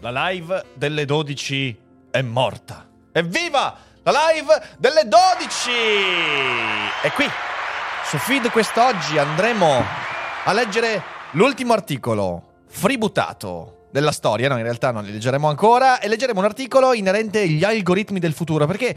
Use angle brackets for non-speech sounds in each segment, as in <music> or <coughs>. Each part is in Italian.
La live delle 12 è morta. Evviva! La live delle 12! E qui, su feed quest'oggi, andremo a leggere l'ultimo articolo freebutato della storia, no in realtà non li leggeremo ancora, e leggeremo un articolo inerente agli algoritmi del futuro, perché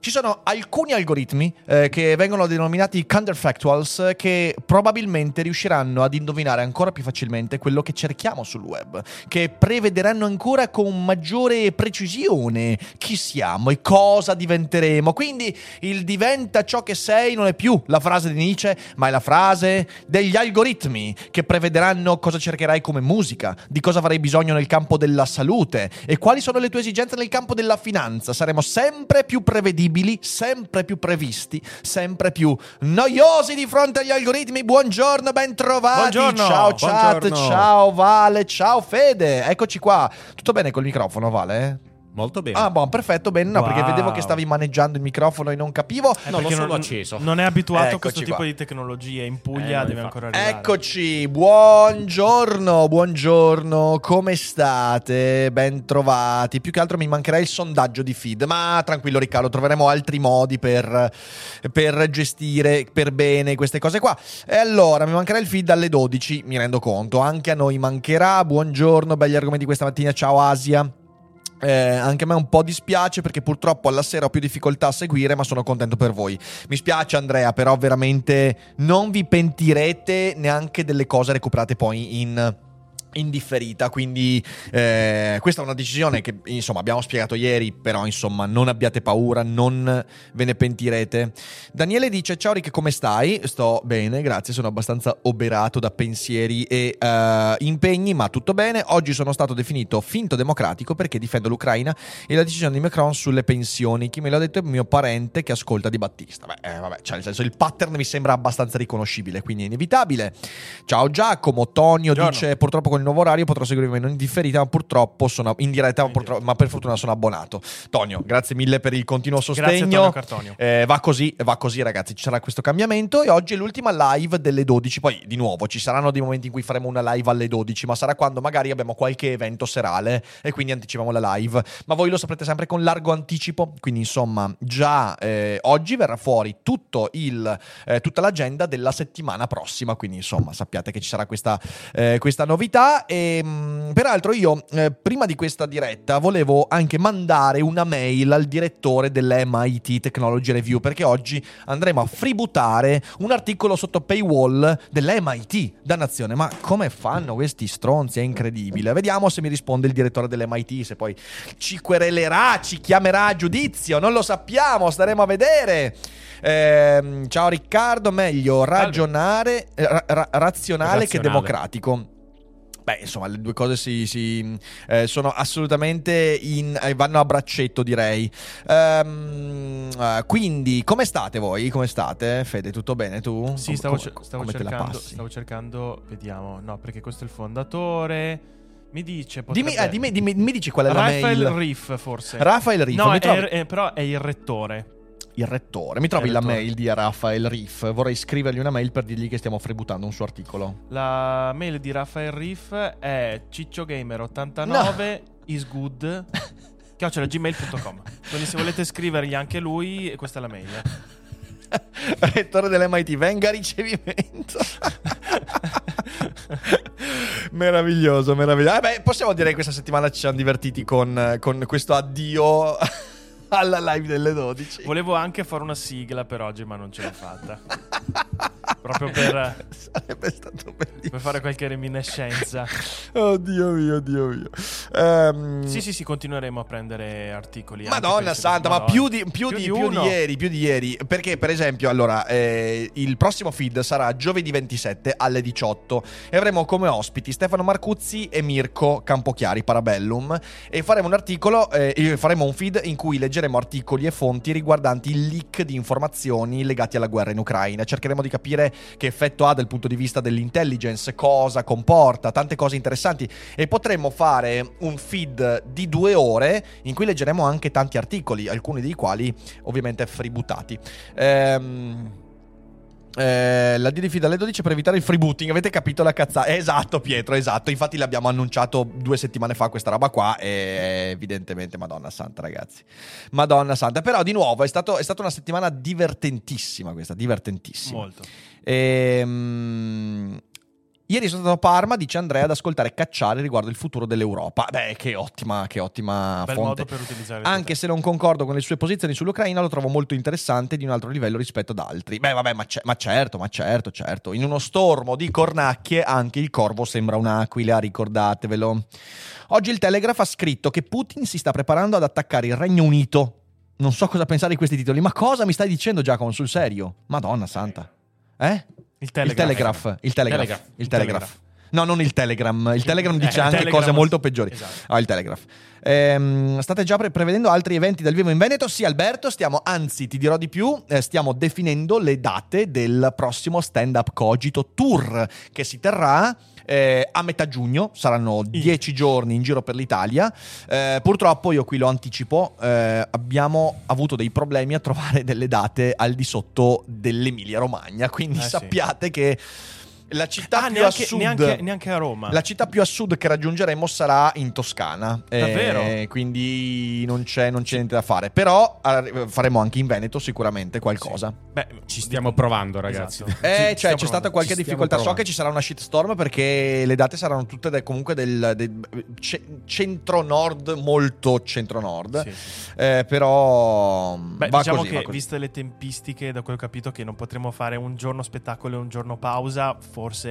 ci sono alcuni algoritmi eh, che vengono denominati counterfactuals che probabilmente riusciranno ad indovinare ancora più facilmente quello che cerchiamo sul web, che prevederanno ancora con maggiore precisione chi siamo e cosa diventeremo. Quindi il diventa ciò che sei non è più la frase di Nietzsche, ma è la frase degli algoritmi che prevederanno cosa cercherai come musica, di cosa avrai bisogno nel campo della salute e quali sono le tue esigenze nel campo della finanza. Saremo sempre più prevedibili, sempre più previsti, sempre più noiosi di fronte agli algoritmi. Buongiorno, ben trovati. Buongiorno, ciao chat, buongiorno. ciao Vale, ciao Fede. Eccoci qua. Tutto bene col microfono, Vale? Molto bene. Ah, buon, perfetto, bene. No, perché Wow. vedevo che stavi maneggiando il microfono e non capivo. no, l'ho perché solo non, acceso. Non è abituato a Eccoci questo tipo qua. di tecnologie. In Puglia Eh, deve ancora arrivare. Eccoci, buongiorno, buongiorno, come state? Ben trovati. Più che altro mi mancherà il sondaggio di feed, ma tranquillo Riccardo, troveremo altri modi per, per gestire per bene queste cose qua. E allora, mi mancherà il feed alle 12, mi rendo conto, anche a noi mancherà. Buongiorno, belli argomenti questa mattina, ciao Asia. Eh, anche a me un po' dispiace perché purtroppo alla sera ho più difficoltà a seguire, ma sono contento per voi. Mi spiace Andrea, però veramente non vi pentirete neanche delle cose recuperate poi in in differita, quindi eh, questa è una decisione che insomma abbiamo spiegato ieri, però insomma non abbiate paura, non ve ne pentirete. Daniele dice ciao Rick come stai? Sto bene, grazie, sono abbastanza oberato da pensieri e eh, impegni, ma tutto bene. Oggi sono stato definito finto democratico perché difendo l'Ucraina e la decisione di Macron sulle pensioni. Chi me l'ha detto è mio parente che ascolta Di Battista. Beh, eh, vabbè, cioè nel senso il pattern mi sembra abbastanza riconoscibile, quindi è inevitabile. Ciao Giacomo, Tonio Buongiorno. dice purtroppo con il nuovo orario potrò seguirmi in differita, ma purtroppo sono in diretta, ma, purtroppo- ma per fortuna sono abbonato. Tonio, grazie mille per il continuo Grazie sostegno. Tonio Cartonio. Eh, va così, va così, ragazzi. Ci sarà questo cambiamento. E oggi è l'ultima live delle 12. Poi, di nuovo, ci saranno dei momenti in cui faremo una live alle 12, ma sarà quando magari abbiamo qualche evento serale e quindi anticipiamo la live. Ma voi lo saprete sempre con largo anticipo. Quindi, insomma, già eh, oggi verrà fuori tutto il, eh, tutta l'agenda della settimana prossima. Quindi, insomma, sappiate che ci sarà questa, eh, questa novità. E mh, peraltro, io eh, prima di questa diretta volevo anche mandare una mail al direttore dell'MIT Technology Review perché oggi andremo a freebootare un articolo sotto paywall dell'MIT. Dannazione, ma come fanno questi stronzi? È incredibile. Vediamo se mi risponde il direttore dell'MIT, se poi ci querelerà, ci chiamerà a giudizio, non lo sappiamo, staremo a vedere. Ehm, ciao Riccardo, meglio ragionare, eh, ra- ra- razionale che Razionale. democratico. Beh, insomma, le due cose si, si, eh, sono assolutamente in, eh, vanno a braccetto, direi. Ehm, eh, quindi, come state voi? Come state? Fede, tutto bene tu? Sì, Come- stavo, come- cer- stavo come la cercando, stavo cercando, vediamo, no, perché questo è il fondatore. Mi dice, potrebbe... Dimmi, eh, dimmi, dimmi- mi dici qual è la Rafael mail? Riff, forse. Rafael Riff, no, è- trovi è- però è il rettore. Il rettore. Mi trovi il la rettore. mail di Rafael Riff? Vorrei scrivergli una mail per dirgli che stiamo freebutando un suo articolo. La mail di Rafael Riff è cicciogamer89 is good <laughs> gmail.com quindi se volete scrivergli anche lui questa è la mail <laughs> Rettore dell'MIT, venga a ricevimento. <laughs> meraviglioso, meraviglioso. Eh beh, possiamo dire che questa settimana ci siamo divertiti con, con questo addio alla live delle 12. volevo anche fare una sigla per oggi ma non ce l'ho fatta <laughs> proprio per, <laughs> per fare qualche reminiscenza. Oddio mio, Dio mio. Ehm, Sì, sì, sì, continueremo a prendere articoli. Madonna santa, ma Madonna. più di, più, di, più di ieri, più di ieri. Perché, per esempio, allora, eh, il prossimo feed sarà giovedì 27 alle 18 e avremo come ospiti Stefano Marcuzzi e Mirko Campochiari, Parabellum. E faremo un articolo, eh, faremo un feed in cui leggeremo articoli e fonti riguardanti il leak di informazioni legati alla guerra in Ucraina. Cercheremo di capire che effetto ha dal punto di vista dell'intelligence, cosa comporta, tante cose interessanti. E potremmo fare un feed di due ore in cui leggeremo anche tanti articoli, alcuni dei quali ovviamente freebootati. Ehm. Eh, la D di feed alle 12 per evitare il freebooting. Avete capito la cazzata? Esatto, Pietro, esatto. Infatti l'abbiamo annunciato due settimane fa questa roba qua. E evidentemente, Madonna Santa, ragazzi. Madonna Santa. Però, di nuovo, è, stato- è stata una settimana divertentissima questa, divertentissima. Molto. Ehm, Ieri sono stato a Parma, dice Andrea, ad ascoltare Cacciare riguardo il futuro dell'Europa. Beh, che ottima, che ottima Bel fonte. modo per utilizzare il Anche se non concordo con le sue posizioni sull'Ucraina, lo trovo molto interessante di un altro livello rispetto ad altri. Beh, vabbè, ma, c'è- ma certo, ma certo, certo. In uno stormo di cornacchie anche il corvo sembra un'aquila, ricordatevelo. Oggi il Telegraph ha scritto che Putin si sta preparando ad attaccare il Regno Unito. Non so cosa pensare di questi titoli, ma cosa mi stai dicendo Giacomo sul serio? Madonna santa. Eh? Il Telegraph. Il Telegraph. Il Telegraph. No, non il Telegram. Il Telegram Eh, dice il anche Telegram- cose molto peggiori. Esatto. Ah, il Telegraph. Ehm, state già pre- prevedendo altri eventi dal vivo in Veneto? Sì, Alberto, stiamo, anzi, ti dirò di più, eh, stiamo definendo le date del prossimo Stand Up Cogito Tour che si terrà eh, a metà giugno, saranno dieci giorni in giro per l'Italia. Eh, purtroppo, io qui lo anticipo, eh, abbiamo avuto dei problemi a trovare delle date al di sotto dell'Emilia Romagna, quindi sì. sappiate che la città Ah, più neanche, a sud... neanche, neanche a Roma. La città più a sud che raggiungeremo sarà in Toscana. Davvero? Eh, quindi non c'è, non c'è niente da fare. Però faremo anche in Veneto sicuramente qualcosa. Beh, Ci stiamo provando, ragazzi. Esatto. Eh, Ci- cioè, c'è stata qualche Ci difficoltà. So che ci sarà una shitstorm perché le date saranno tutte de- comunque del, del ce- centro-nord, molto centro-nord. Sì, sì. Eh, però Beh, va diciamo così, va che così. viste le tempistiche, da quello che ho capito, che non potremo fare un giorno spettacolo e un giorno pausa, forse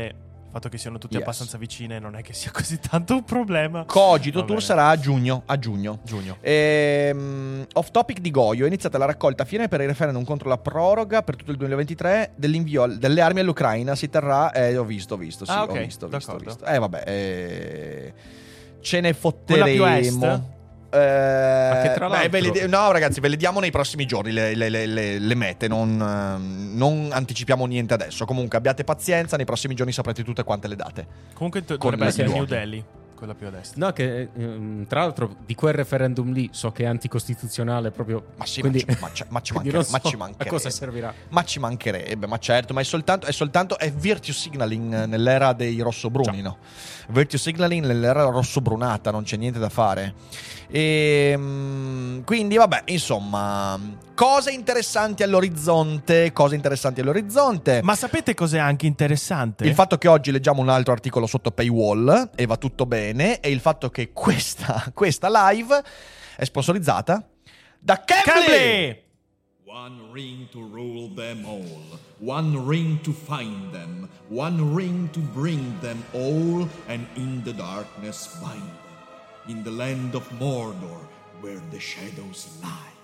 il fatto che siano tutti Yes. abbastanza vicine non è che sia <laughs> così tanto un problema. Cogito Tour sarà a giugno. A giugno. Giugno. Ehm, off topic di Goio, è iniziata la raccolta a fine per il referendum contro la proroga per tutto il 2023 dell'invio delle armi all'Ucraina. Si terrà, eh, ho visto, ho visto, sì, Ah, ho ok, visto, ho visto, ho d'accordo. visto. Eh, vabbè, eh, ce ne fotteremo. Eh, che tra beh, l'altro- ve le no, ragazzi, ve le diamo nei prossimi giorni le, le- le- mete. Non, ehm, non anticipiamo niente adesso. Comunque, abbiate pazienza. Nei prossimi giorni saprete tutte quante le date. Comunque dovrebbe essere New. Delhi, quella più a destra. No, che ehm, tra l'altro di quel referendum lì so che è anticostituzionale proprio. Ma sì, quindi, ma, ci- ma ci- ma ci <laughs> quindi mancherebbe, so ma ci a mancherebbe. cosa servirà. Ma ci mancherebbe, ma certo, ma è soltanto, è soltanto è virtue signaling nell'era dei rossobruni, no? Virtue signaling nell'era rossobrunata, non c'è niente da fare. E, mm, quindi, vabbè, insomma, cose interessanti all'orizzonte, cose interessanti all'orizzonte. Ma sapete cos'è anche interessante? Il fatto che oggi leggiamo un altro articolo sotto paywall e va tutto bene, e il fatto che questa, <laughs> questa live è sponsorizzata da Cambly! Cambly! One ring to rule them all, one ring to find them, one ring to bring them all, and in the darkness bind them, in the land of Mordor, where the shadows lie.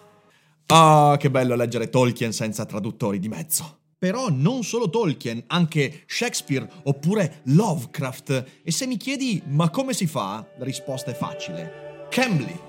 Ah, che bello leggere Tolkien senza traduttori di mezzo. Però non solo Tolkien, anche Shakespeare oppure Lovecraft. E se mi chiedi ma come si fa, la risposta è facile. Cambly.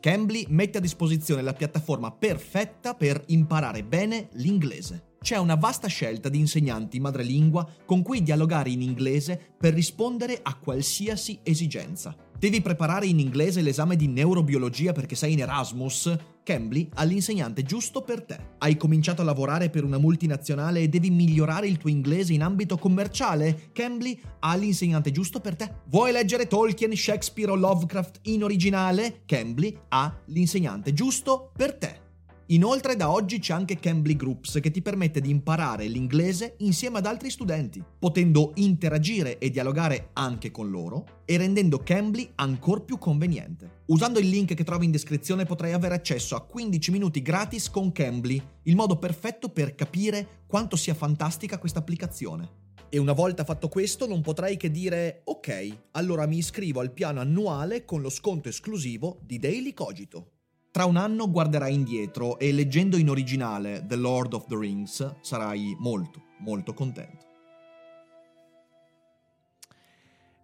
Cambly mette a disposizione la piattaforma perfetta per imparare bene l'inglese. C'è una vasta scelta di insegnanti madrelingua con cui dialogare in inglese per rispondere a qualsiasi esigenza. Devi preparare in inglese l'esame di neurobiologia perché sei in Erasmus? Cambly ha l'insegnante giusto per te. Hai cominciato a lavorare per una multinazionale e devi migliorare il tuo inglese in ambito commerciale? Cambly ha l'insegnante giusto per te. Vuoi leggere Tolkien, Shakespeare o Lovecraft in originale? Cambly ha l'insegnante giusto per te. Inoltre da oggi c'è anche Cambly Groups che ti permette di imparare l'inglese insieme ad altri studenti, potendo interagire e dialogare anche con loro e rendendo Cambly ancora più conveniente. Usando il link che trovi in descrizione potrai avere accesso a 15 minuti gratis con Cambly, il modo perfetto per capire quanto sia fantastica questa applicazione. E una volta fatto questo non potrai che dire ok, allora mi iscrivo al piano annuale con lo sconto esclusivo di Daily Cogito. Tra un anno guarderai indietro e leggendo in originale The Lord of the Rings sarai molto, molto contento.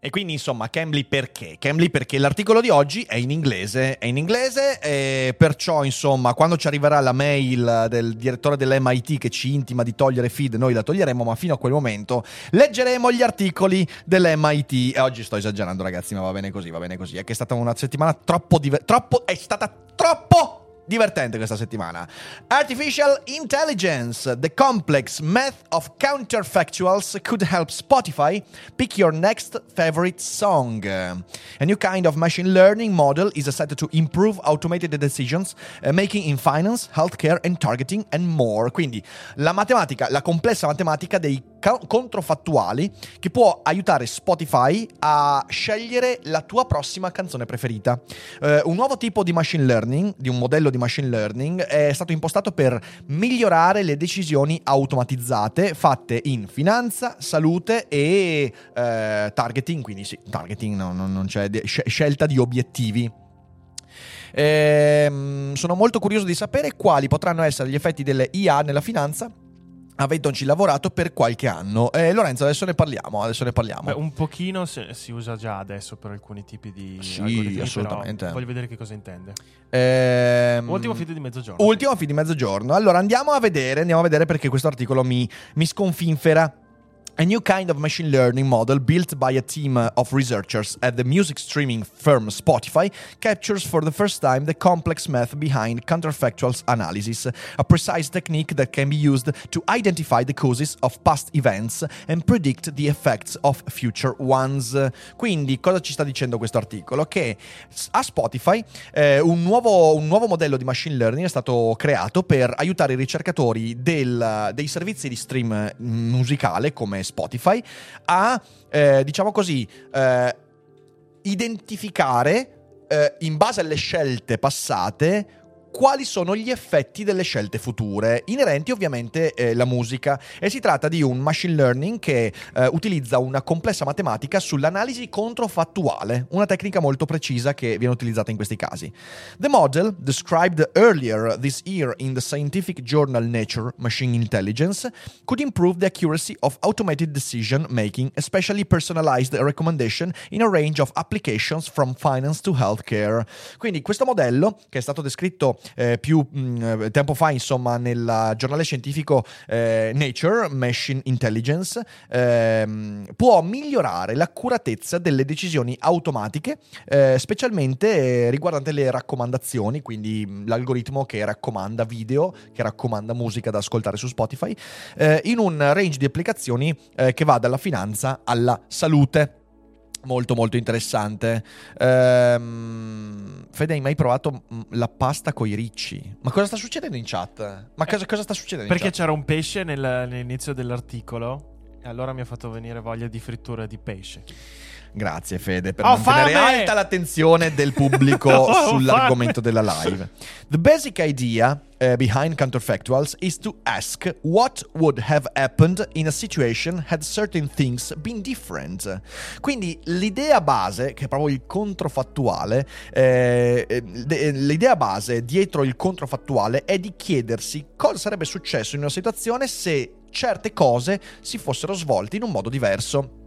E quindi insomma, Cambly perché? Cambly perché l'articolo di oggi è in inglese, è in inglese e perciò insomma quando ci arriverà la mail del direttore dell'MIT che ci intima di togliere feed, noi la toglieremo, ma fino a quel momento leggeremo gli articoli dell'MIT. E oggi sto esagerando ragazzi, ma va bene così, va bene così. È che è stata una settimana troppo divertente, troppo, è stata troppo divertente questa settimana. Artificial Intelligence, the complex math of counterfactuals could help Spotify pick your next favorite song. A new kind of machine learning model is set to improve automated decisions uh, making in finance, healthcare and targeting and more. Quindi la matematica, la complessa matematica dei controfattuali che può aiutare Spotify a scegliere la tua prossima canzone preferita. Uh, un nuovo tipo di machine learning, di un modello di machine learning, è stato impostato per migliorare le decisioni automatizzate fatte in finanza, salute e uh, targeting, quindi sì, targeting no, no, non c'è de- scelta di obiettivi. Ehm, sono molto curioso di sapere quali potranno essere gli effetti delle IA nella finanza avendoci lavorato per qualche anno. Eh, Lorenzo, adesso ne parliamo. Adesso ne parliamo. Beh, un pochino si, si, usa già adesso per alcuni tipi di sì, assolutamente. Voglio vedere che cosa intende. Ehm, ultimo feed di mezzogiorno. Ultimo feed di mezzogiorno. Allora andiamo a vedere, andiamo a vedere perché questo articolo mi, mi sconfinfera. A new kind of machine learning model built by a team of researchers at the music streaming firm Spotify captures for the first time the complex math behind counterfactual analysis, a precise technique that can be used to identify the causes of past events and predict the effects of future ones. Quindi, cosa ci sta dicendo questo articolo? Che a Spotify eh, un, nuovo, un, nuovo, modello di machine learning è stato creato per aiutare i ricercatori del, dei servizi di stream musicale come Spotify a, eh, diciamo così, eh, identificare eh, in base alle scelte passate quali sono gli effetti delle scelte future, inerenti ovviamente eh, musica. E si tratta di un machine learning che eh, utilizza una complessa matematica sull'analisi controfattuale, una tecnica molto precisa che viene utilizzata in questi casi. The model, described earlier this year in the scientific journal Nature Machine Intelligence, could improve the accuracy of automated decision making, especially personalized recommendation in a range of applications from finance to healthcare. Quindi questo modello, che è stato descritto eh, più mh, mm, tempo fa, insomma, nel giornale scientifico eh, Nature Machine Intelligence, ehm, può migliorare l'accuratezza delle decisioni automatiche, eh, specialmente riguardante le raccomandazioni, quindi mm, l'algoritmo che raccomanda video, che raccomanda musica da ascoltare su Spotify, eh, in un range di applicazioni eh, che va dalla finanza alla salute. Molto molto interessante. Ehm, Fede, hai mai provato mm, la pasta con i ricci? Ma cosa sta succedendo in chat? Ma cosa, cosa sta succedendo Perché in chat? c'era un pesce nel, nell'inizio dell'articolo e allora mi ha fatto venire voglia di frittura di pesce. Grazie Fede per oh, mantenere fame! alta l'attenzione del pubblico <laughs> oh, sull'argomento della live. The basic idea uh, behind counterfactuals is to ask what would have happened in a situation had certain things been different. Quindi l'idea base, che è proprio il controfattuale, eh, eh l'idea base dietro il controfattuale è di chiedersi cosa sarebbe successo in una situazione se certe cose si fossero svolte in un modo diverso.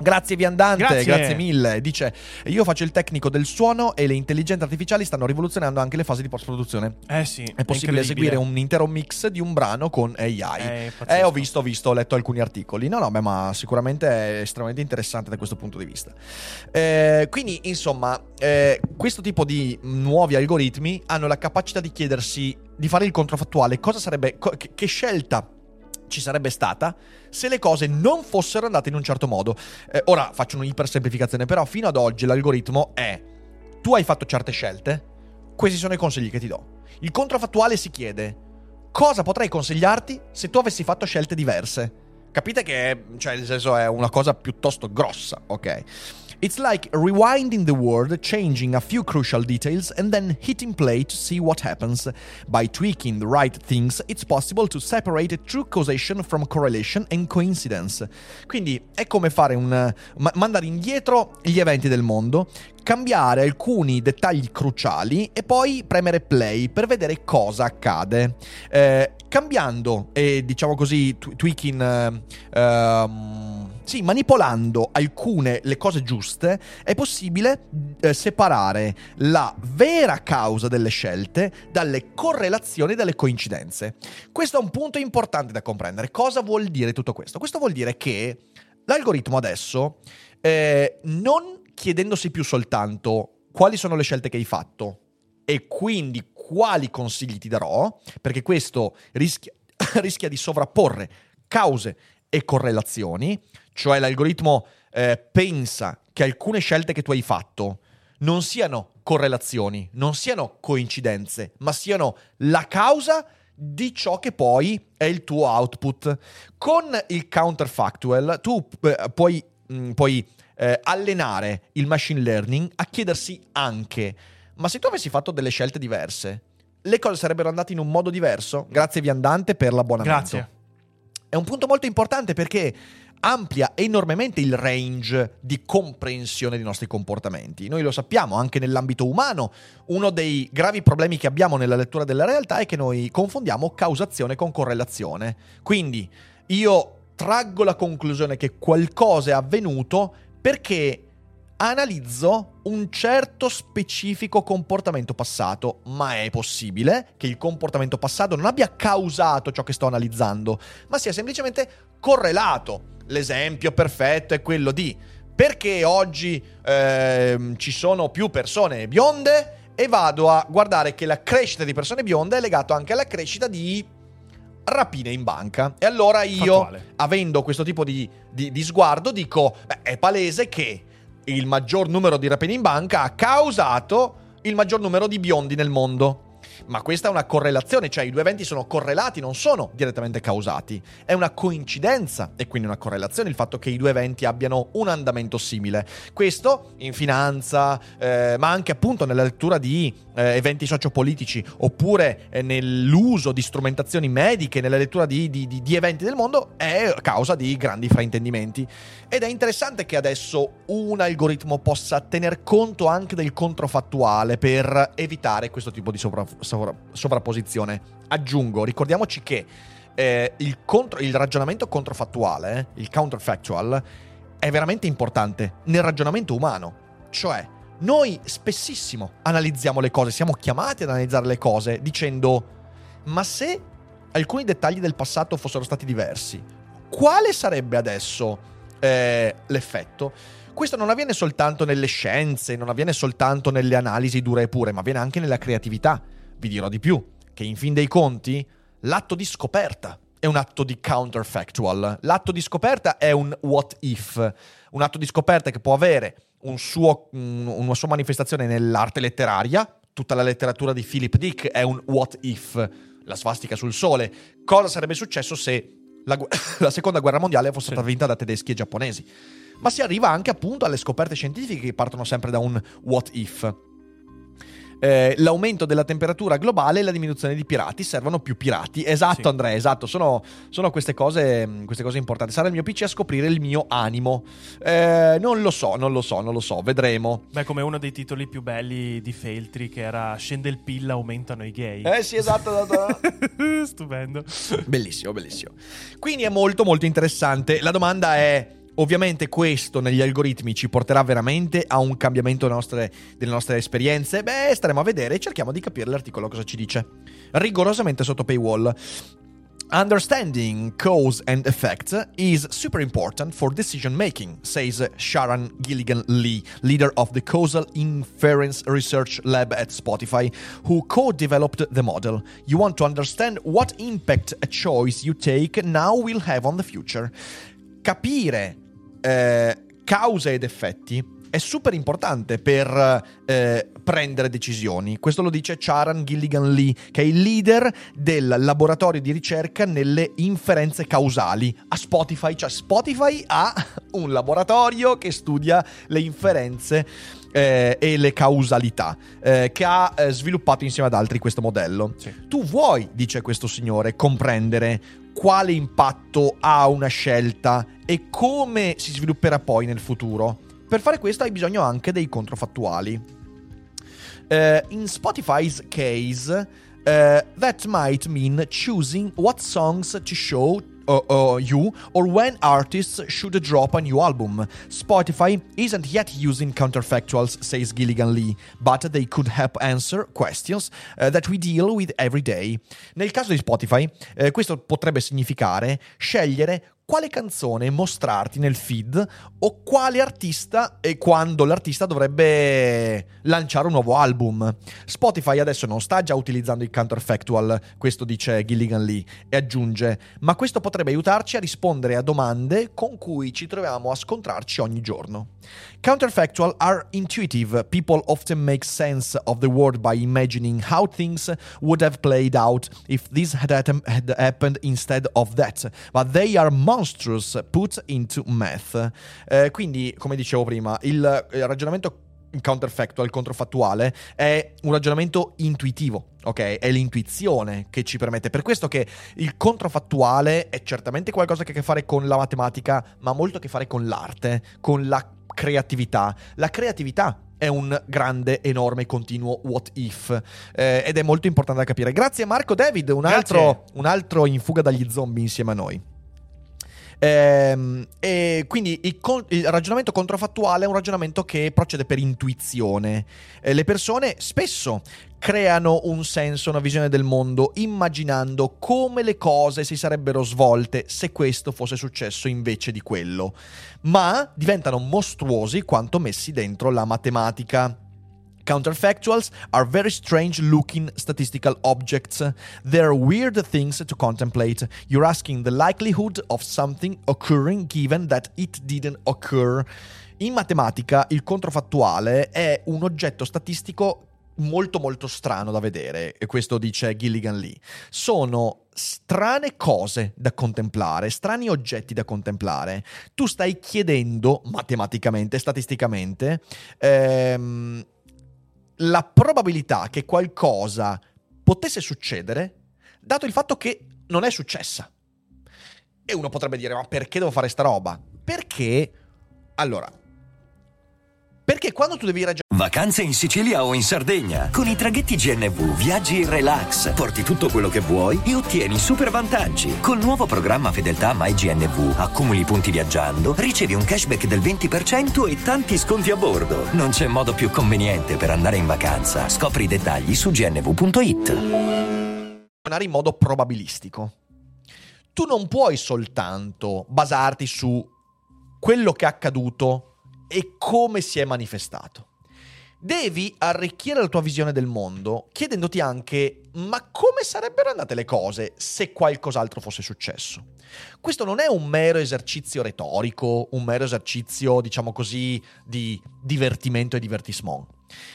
Grazie Viandante, grazie. grazie. mille. Dice: Io faccio il tecnico del suono e le intelligenze artificiali stanno rivoluzionando anche le fasi di post-produzione. Eh sì. È possibile eseguire un intero mix di un brano con AI. Eh, eh, ho visto, ho visto, ho letto alcuni articoli. No, no, beh, ma sicuramente è estremamente interessante da questo punto di vista. Eh, quindi, insomma, eh, questo tipo di nuovi algoritmi hanno la capacità di chiedersi, di fare il controfattuale. Cosa sarebbe, che, che scelta ci sarebbe stata se le cose non fossero andate in un certo modo. Eh, ora faccio un'ipersemplificazione, però fino ad oggi l'algoritmo è tu hai fatto certe scelte, questi sono i consigli che ti do. Il controfattuale si chiede: cosa potrei consigliarti se tu avessi fatto scelte diverse? Capite che cioè, nel senso è una cosa piuttosto grossa, ok? It's like rewinding the world, changing a few crucial details, and then hitting play to see what happens. By tweaking the right things, it's possible to separate true causation from correlation and coincidence. Quindi è come fare un. ma- mandare indietro gli eventi del mondo, cambiare alcuni dettagli cruciali e poi premere play per vedere cosa accade. Eh, cambiando e diciamo così, tw- tweaking. eh, ehm, sì, manipolando alcune le cose giuste è possibile eh, separare la vera causa delle scelte dalle correlazioni e dalle coincidenze. Questo è un punto importante da comprendere. Cosa vuol dire tutto questo? Questo vuol dire che l'algoritmo adesso, eh, non chiedendosi più soltanto quali sono le scelte che hai fatto e quindi quali consigli ti darò, perché questo rischia, <coughs> rischia di sovrapporre cause e correlazioni, cioè l'algoritmo eh, pensa che alcune scelte che tu hai fatto non siano correlazioni, non siano coincidenze, ma siano la causa di ciò che poi è il tuo output. Con il counterfactual tu eh, puoi, mh, puoi eh, allenare il machine learning a chiedersi anche, ma se tu avessi fatto delle scelte diverse, le cose sarebbero andate in un modo diverso? Grazie viandante per l'abbonamento. Grazie. È un punto molto importante perché amplia enormemente il range di comprensione dei nostri comportamenti. Noi lo sappiamo anche nell'ambito umano, uno dei gravi problemi che abbiamo nella lettura della realtà è che noi confondiamo causazione con correlazione. Quindi io traggo la conclusione che qualcosa è avvenuto perché analizzo un certo specifico comportamento passato, ma è possibile che il comportamento passato non abbia causato ciò che sto analizzando, ma sia semplicemente correlato. L'esempio perfetto è quello di perché oggi ehm, ci sono più persone bionde e vado a guardare che la crescita di persone bionde è legata anche alla crescita di rapine in banca. E allora io, Fattuale. avendo questo tipo di, di- di sguardo, dico: beh, è palese che il maggior numero di rapine in banca ha causato il maggior numero di biondi nel mondo. Ma questa è una correlazione, cioè i due eventi sono correlati, non sono direttamente causati. È una coincidenza e quindi una correlazione il fatto che i due eventi abbiano un andamento simile. Questo in finanza, eh, ma anche appunto nella lettura di eh, eventi sociopolitici, oppure eh, nell'uso di strumentazioni mediche, nella lettura di, di- di- di eventi del mondo, è causa di grandi fraintendimenti. Ed è interessante che adesso un algoritmo possa tener conto anche del controfattuale per evitare questo tipo di sovra- sovra- sovrapposizione. Aggiungo, ricordiamoci che eh, il, contro- il ragionamento controfattuale, il counterfactual, è veramente importante nel ragionamento umano. Cioè, noi spessissimo analizziamo le cose, siamo chiamati ad analizzare le cose dicendo, ma se alcuni dettagli del passato fossero stati diversi, quale sarebbe adesso eh, l'effetto? Questo non avviene soltanto nelle scienze, non avviene soltanto nelle analisi dure e pure, ma avviene anche nella creatività. Vi dirò di più, che in fin dei conti l'atto di scoperta è un atto di counterfactual. L'atto di scoperta è un what if, un atto di scoperta che può avere un suo- un- una sua manifestazione nell'arte letteraria. Tutta la letteratura di Philip Dick è un what if, la svastica sul sole. Cosa sarebbe successo se la, gu- <coughs> la seconda guerra mondiale fosse stata vinta da tedeschi e giapponesi? Ma si arriva anche appunto alle scoperte scientifiche che partono sempre da un what if. Eh, l'aumento della temperatura globale e la diminuzione di pirati servono più pirati. Esatto, Sì. Andrea, esatto. Sono, sono queste, cose, mh, queste cose importanti. Sarà il mio PC a scoprire il mio animo. Eh, non lo so, non lo so, non lo so. Vedremo. Beh, come uno dei titoli più belli di Feltri, che era Scende il PIL, aumentano i gay. Eh sì, esatto. esatto. <laughs> Stupendo. Bellissimo, bellissimo. Quindi è molto molto interessante. La domanda è, ovviamente questo negli algoritmi ci porterà veramente a un cambiamento delle nostre, delle nostre esperienze? Beh, staremo a vedere e cerchiamo di capire l'articolo cosa ci dice. Rigorosamente sotto paywall. Understanding cause and effect is super important for decision making, says Sharon Gilligan Lee, leader of the Causal Inference Research Lab at Spotify, who co developed the model. You want to understand what impact a choice you take now will have on the future. Capire eh, cause ed effetti è super importante per eh, prendere decisioni. Questo lo dice Charan Gilligan Lee, che è il leader del laboratorio di ricerca nelle inferenze causali a Spotify. Cioè Spotify ha <laughs> un laboratorio che studia le inferenze eh, e le causalità, eh, che ha eh, sviluppato insieme ad altri questo modello. Sì. Tu vuoi, dice questo signore, comprendere quale impatto ha una scelta e come si svilupperà poi nel futuro. Per fare questo hai bisogno anche dei controfattuali. Eh, in Spotify's case, eh, that might mean choosing what songs to show uh, uh, you or when artists should drop a new album. Spotify isn't yet using counterfactuals, says Gilligan Lee, but they could help answer questions uh, that we deal with every day. Nel caso di Spotify, eh, questo potrebbe significare scegliere quale canzone mostrarti nel feed o quale artista e quando l'artista dovrebbe lanciare un nuovo album. Spotify adesso non sta già utilizzando il counterfactual, questo dice Gilligan Lee, e aggiunge, ma questo potrebbe aiutarci a rispondere a domande con cui ci troviamo a scontrarci ogni giorno. Counterfactual are intuitive. People often make sense of the world by imagining how things would have played out if this had, happened instead of that. But they are monstrous put into math. Eh, quindi, come dicevo prima, il, il ragionamento counterfactual, controfattuale, è un ragionamento intuitivo, ok? È l'intuizione che ci permette. Per questo che il controfattuale è certamente qualcosa che ha a che fare con la matematica, ma molto a che fare con l'arte, con la creatività. La creatività è un grande, enorme, continuo what if eh, ed è molto importante da capire. Grazie Marco David, un altro, un altro in fuga dagli zombie insieme a noi. Ehm, e quindi il, con- il ragionamento controfattuale è un ragionamento che procede per intuizione. Eh, le persone spesso creano un senso, una visione del mondo, immaginando come le cose si sarebbero svolte se questo fosse successo invece di quello. Ma diventano mostruosi quanto messi dentro la matematica. Counterfactuals are very strange looking statistical objects. They're weird things to contemplate. You're asking the likelihood of something occurring given that it didn't occur. In matematica il controfattuale è un oggetto statistico molto molto strano da vedere e questo dice Gilligan Lee. Sono strane cose da contemplare, strani oggetti da contemplare. Tu stai chiedendo matematicamente, statisticamente, ehm, la probabilità che qualcosa potesse succedere, dato il fatto che non è successa. E uno potrebbe dire, ma perché devo fare sta roba? Perché, allora, perché quando tu devi ragionare... Vacanze in Sicilia o in Sardegna. Con i traghetti GNV viaggi in relax, porti tutto quello che vuoi e ottieni super vantaggi. Col nuovo programma Fedeltà MyGNV accumuli punti viaggiando, ricevi un cashback del 20% e tanti sconti a bordo. Non c'è modo più conveniente per andare in vacanza. Scopri i dettagli su gnv.it. in modo probabilistico. Tu non puoi soltanto basarti su quello che è accaduto e come si è manifestato. Devi arricchire la tua visione del mondo chiedendoti anche ma come sarebbero andate le cose se qualcos'altro fosse successo? Questo non è un mero esercizio retorico, un mero esercizio, diciamo così, di divertimento e divertissement.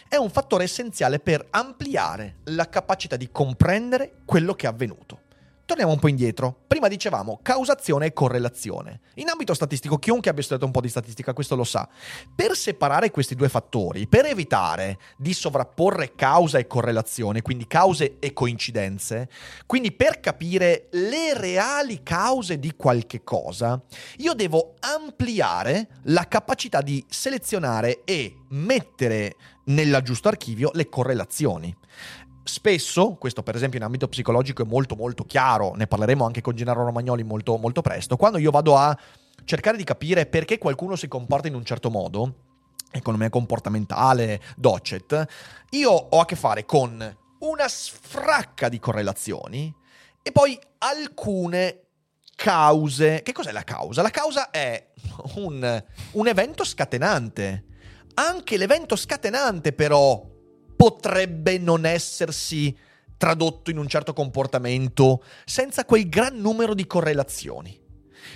È un fattore essenziale per ampliare la capacità di comprendere quello che è avvenuto. Torniamo un po' indietro. Prima dicevamo causazione e correlazione. In ambito statistico, chiunque abbia studiato un po' di statistica questo lo sa. Per separare questi due fattori, per evitare di sovrapporre causa e correlazione, quindi cause e coincidenze, quindi per capire le reali cause di qualche cosa, io devo ampliare la capacità di selezionare e mettere nel giusto archivio le correlazioni. Spesso, questo per esempio in ambito psicologico è molto molto chiaro, ne parleremo anche con Gennaro Romagnoli molto, molto presto, quando io vado a cercare di capire perché qualcuno si comporta in un certo modo, economia comportamentale, docet, io ho a che fare con una sfracca di correlazioni e poi alcune cause. Che cos'è la causa? La causa è un, un evento scatenante. Anche l'evento scatenante però potrebbe non essersi tradotto in un certo comportamento senza quel gran numero di correlazioni.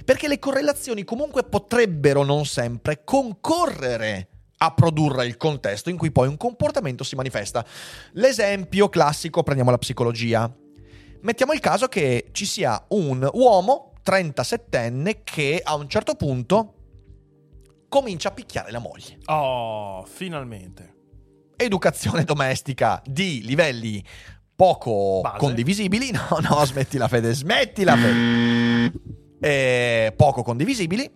Perché le correlazioni comunque potrebbero non sempre concorrere a produrre il contesto in cui poi un comportamento si manifesta. L'esempio classico, prendiamo la psicologia. Mettiamo il caso che ci sia un uomo 37enne che a un certo punto comincia a picchiare la moglie. Oh, finalmente. Educazione domestica di livelli poco Base. condivisibili. <laughs> No, no, smettila Fede, smettila Fede. Eh, poco condivisibili.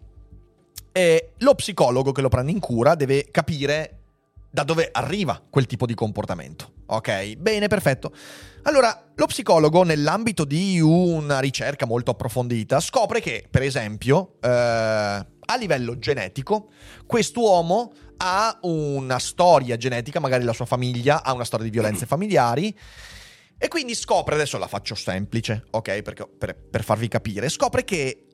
E lo psicologo che lo prende in cura deve capire da dove arriva quel tipo di comportamento. Ok, bene, perfetto. Allora, lo psicologo, nell'ambito di una ricerca molto approfondita, scopre che, per esempio, eh, a livello genetico, quest'uomo ha una storia genetica, magari la sua famiglia ha una storia di violenze <clears throat> familiari. E quindi scopre, adesso la faccio semplice, ok? Perché, per, per farvi capire, scopre che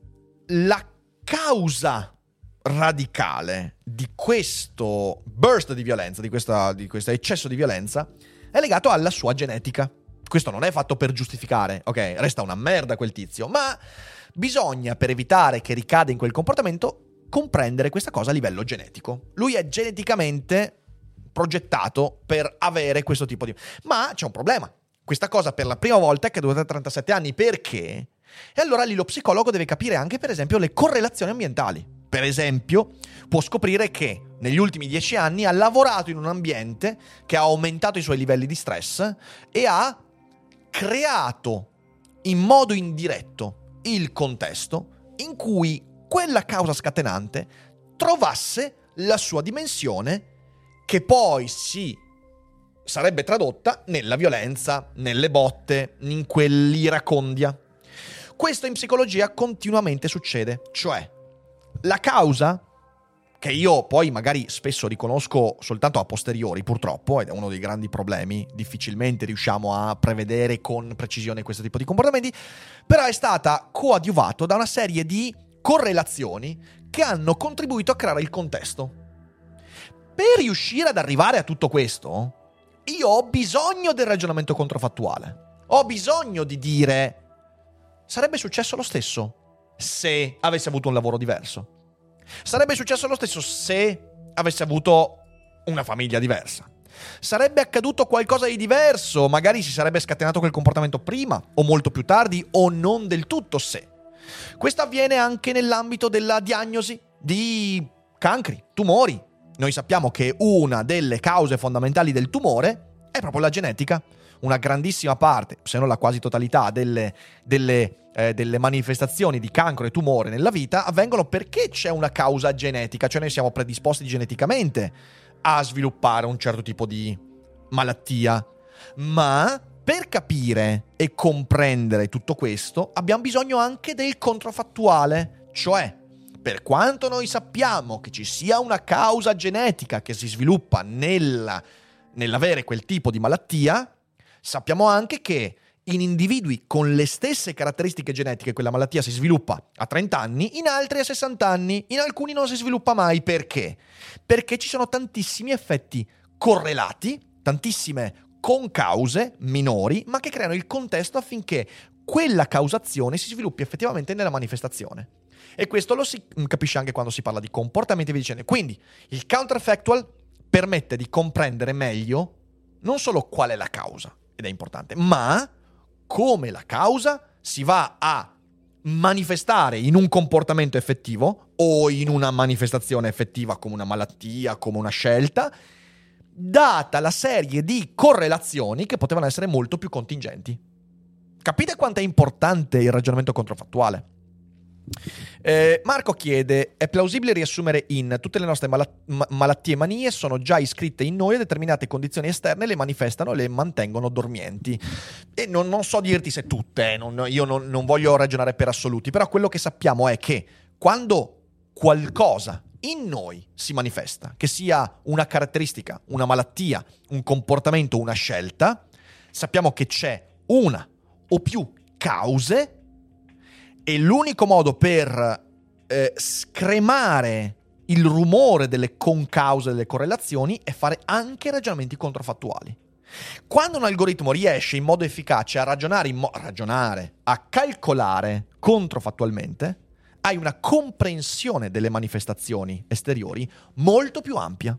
la causa radicale di questo burst di violenza, di, questa- di questo eccesso di violenza, è legato alla sua genetica. Questo non è fatto per giustificare, ok? Resta una merda quel tizio, ma bisogna, per evitare che ricada in quel comportamento, comprendere questa cosa a livello genetico. Lui è geneticamente progettato per avere questo tipo di... Ma c'è un problema. Questa cosa per la prima volta è caduta a 37 anni. Perché? E allora lì lo psicologo deve capire anche, per esempio, le correlazioni ambientali. Per esempio, può scoprire che negli ultimi 10 anni ha lavorato in un ambiente che ha aumentato i suoi livelli di stress e ha creato in modo indiretto il contesto in cui quella causa scatenante trovasse la sua dimensione che poi si sarebbe tradotta nella violenza, nelle botte, in quell'iracondia. Questo in psicologia continuamente succede, cioè la causa che io poi magari spesso riconosco soltanto a posteriori, purtroppo, ed è uno dei grandi problemi, difficilmente riusciamo a prevedere con precisione questo tipo di comportamenti, però è stata coadiuvato da una serie di correlazioni che hanno contribuito a creare il contesto. Per riuscire ad arrivare a tutto questo, io ho bisogno del ragionamento controfattuale. Ho bisogno di dire sarebbe successo lo stesso se avessi avuto un lavoro diverso. Sarebbe successo lo stesso se avessi avuto una famiglia diversa. Sarebbe accaduto qualcosa di diverso, magari si sarebbe scatenato quel comportamento prima o molto più tardi o non del tutto se. Questo avviene anche nell'ambito della diagnosi di cancri, tumori. Noi sappiamo che una delle cause fondamentali del tumore è proprio la genetica. Una grandissima parte, se non la quasi totalità, delle, delle, eh, delle manifestazioni di cancro e tumore nella vita avvengono perché c'è una causa genetica, cioè noi siamo predisposti geneticamente a sviluppare un certo tipo di malattia. Ma per capire e comprendere tutto questo abbiamo bisogno anche del controfattuale, cioè per quanto noi sappiamo che ci sia una causa genetica che si sviluppa nella- nell'avere quel tipo di malattia, sappiamo anche che in individui con le stesse caratteristiche genetiche quella malattia si sviluppa a 30 anni, in altri a 60 anni, in alcuni non si sviluppa mai. Perché? Perché ci sono tantissimi effetti correlati, tantissime concause minori, ma che creano il contesto affinché quella causazione si sviluppi effettivamente nella manifestazione. E questo lo si capisce anche quando si parla di comportamenti e via dicendo. Quindi il counterfactual permette di comprendere meglio non solo qual è la causa, ed è importante, ma come la causa si va a manifestare in un comportamento effettivo o in una manifestazione effettiva come una malattia, come una scelta, data la serie di correlazioni che potevano essere molto più contingenti. Capite quanto è importante il ragionamento controfattuale? Eh, Marco chiede: È plausibile riassumere in tutte le nostre mala- ma- malattie e manie sono già iscritte in noi e determinate condizioni esterne le manifestano e le mantengono dormienti? E non, non so dirti se tutte, eh, non- io non, non voglio ragionare per assoluti, però quello che sappiamo è che quando qualcosa in noi si manifesta, che sia una caratteristica, una malattia, un comportamento, una scelta, sappiamo che c'è una o più cause e l'unico modo per eh, scremare il rumore delle concause delle correlazioni è fare anche ragionamenti controfattuali. Quando un algoritmo riesce in modo efficace a ragionare, mo- ragionare, a calcolare controfattualmente, hai una comprensione delle manifestazioni esteriori molto più ampia.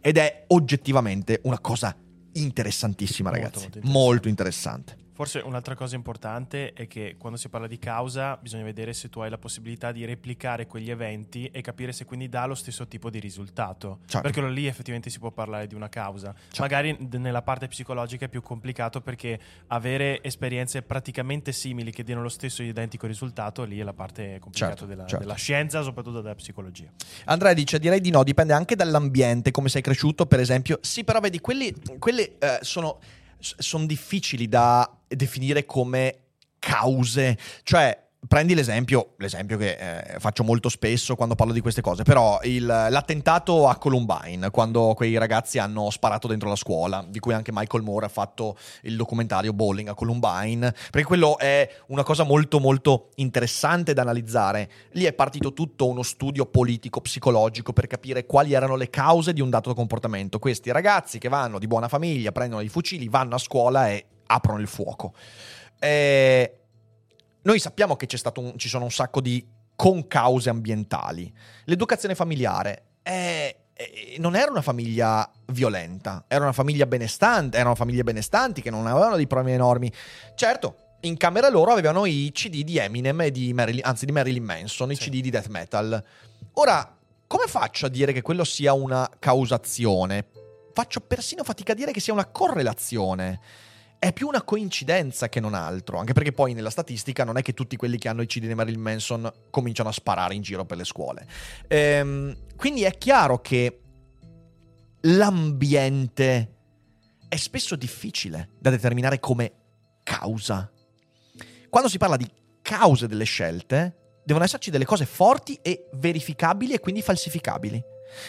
Ed è oggettivamente una cosa interessantissima, Molto, ragazzi. molto Molto interessante. interessante. Forse un'altra cosa importante è che quando si parla di causa bisogna vedere se tu hai la possibilità di replicare quegli eventi e capire se quindi dà lo stesso tipo di risultato. Certo. Perché lì effettivamente si può parlare di una causa. Certo. Magari nella parte psicologica è più complicato perché avere esperienze praticamente simili che diano lo stesso identico risultato, lì è la parte complicata Certo, della, certo. della scienza, soprattutto della psicologia. Andrea dice: Direi di no, dipende anche dall'ambiente, come sei cresciuto, per esempio. Sì, però vedi, quelli, quelli, eh, sono, sono difficili da definire come cause. Cioè. Prendi l'esempio, l'esempio che eh, faccio molto spesso quando parlo di queste cose, però il- l'attentato a Columbine, quando quei ragazzi hanno sparato dentro la scuola, di cui anche Michael Moore ha fatto il documentario Bowling a Columbine, perché quello è una cosa molto molto interessante da analizzare. Lì è partito tutto uno studio politico, psicologico per capire quali erano le cause di un dato comportamento. Questi ragazzi che vanno di buona famiglia, prendono i fucili, vanno a scuola e aprono il fuoco. Eh, noi sappiamo che c'è stato un- ci sono un sacco di concause ambientali. L'educazione familiare è- è- non era una famiglia violenta, era una famiglia benestante, erano famiglie benestanti che non avevano dei problemi enormi. Certo, in camera loro avevano i CD di Eminem e di Marilyn, anzi di Marilyn Manson, i Sì. CD di death metal. Ora, come faccio a dire che quello sia una causazione? Faccio persino fatica a dire che sia una correlazione. È più una coincidenza che non altro, anche perché poi nella statistica non è che tutti quelli che hanno i CD di Marilyn Manson cominciano a sparare in giro per le scuole. Ehm, quindi è chiaro che l'ambiente è spesso difficile da determinare come causa. Quando si parla di cause delle scelte, devono esserci delle cose forti e verificabili e quindi falsificabili.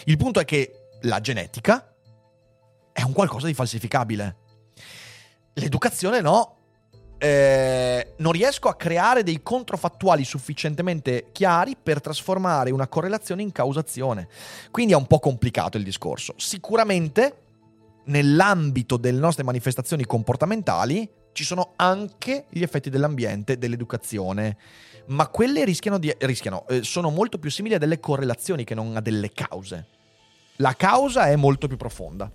Il punto è che la genetica è un qualcosa di falsificabile. L'educazione no. Eh, non riesco a creare dei controfattuali sufficientemente chiari per trasformare una correlazione in causazione. Quindi è un po' complicato il discorso. Sicuramente nell'ambito delle nostre manifestazioni comportamentali ci sono anche gli effetti dell'ambiente, dell'educazione, ma quelle rischiano di rischiano, eh, sono molto più simili a delle correlazioni che non a delle cause. La causa è molto più profonda.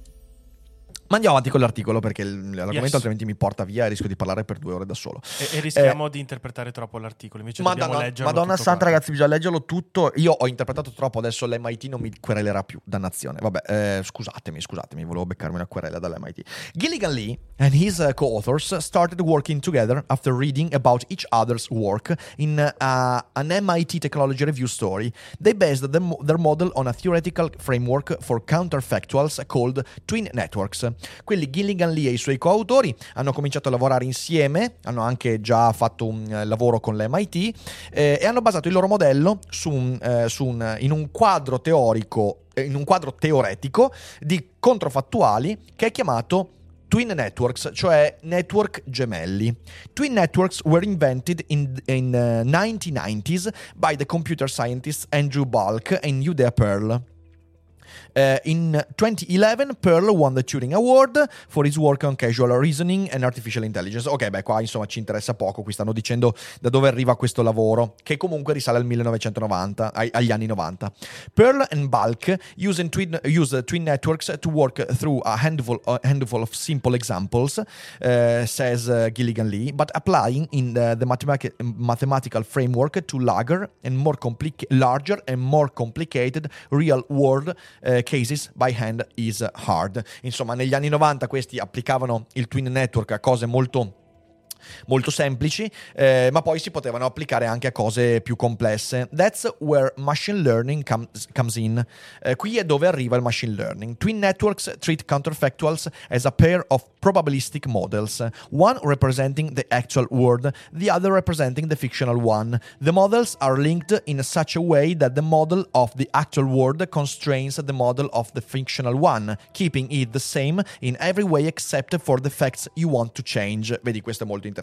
Ma andiamo avanti con l'articolo perché l'argomento Yes. altrimenti mi porta via e rischio di parlare per due ore da solo. E, e rischiamo di interpretare troppo l'articolo, invece dobbiamo Eh. Madonna, leggerlo Madonna Santa, quanto. ragazzi, bisogna leggerlo tutto. Io ho interpretato troppo, adesso l'MIT non mi querelerà più. Dannazione. Vabbè, eh, scusatemi, scusatemi, volevo beccarmi una querela dall'MIT. Gilligan Lee and his uh, co-authors started working together after reading about each other's work in uh, an MIT Technology Review story. They based the mo- their model on a theoretical framework for counterfactuals called twin networks. Quelli Gilligan Lee e i suoi coautori hanno cominciato a lavorare insieme, hanno anche già fatto un eh, lavoro con l'MIT eh, e hanno basato il loro modello su un- eh, su un- in un quadro teorico, eh, in un quadro teoretico di controfattuali che è chiamato Twin networks, cioè network gemelli. Twin networks were invented in, in uh, 1990s by the computer scientists Andrew Bulk and Udea Pearl. Uh, in 2011 Pearl won the Turing Award for his work on casual reasoning and artificial intelligence. Ok, beh, qua insomma ci interessa poco, qui stanno dicendo da dove arriva questo lavoro, che comunque risale al 1990, ai- agli anni 90. Pearl and Bulk use twin, use twin networks to work through a handful, a handful of simple examples, uh, says uh, Gilligan Lee, but applying in the, the mathematic, mathematical framework to larger and more complica- larger and more complicated real world uh, cases by hand is hard. Insomma, negli anni 90 questi applicavano il twin network a cose molto molto semplici, eh, ma poi si potevano applicare anche a cose più complesse. That's where machine learning comes, comes in. Eh, qui è dove arriva il machine learning. Twin networks treat counterfactuals as a pair of probabilistic models, one representing the actual world, the other representing the fictional one. The models are linked in such a way that the model of the actual world constrains the model of the fictional one, keeping it the same in every way except for the facts you want to change. Vedi, questo è molto interessante.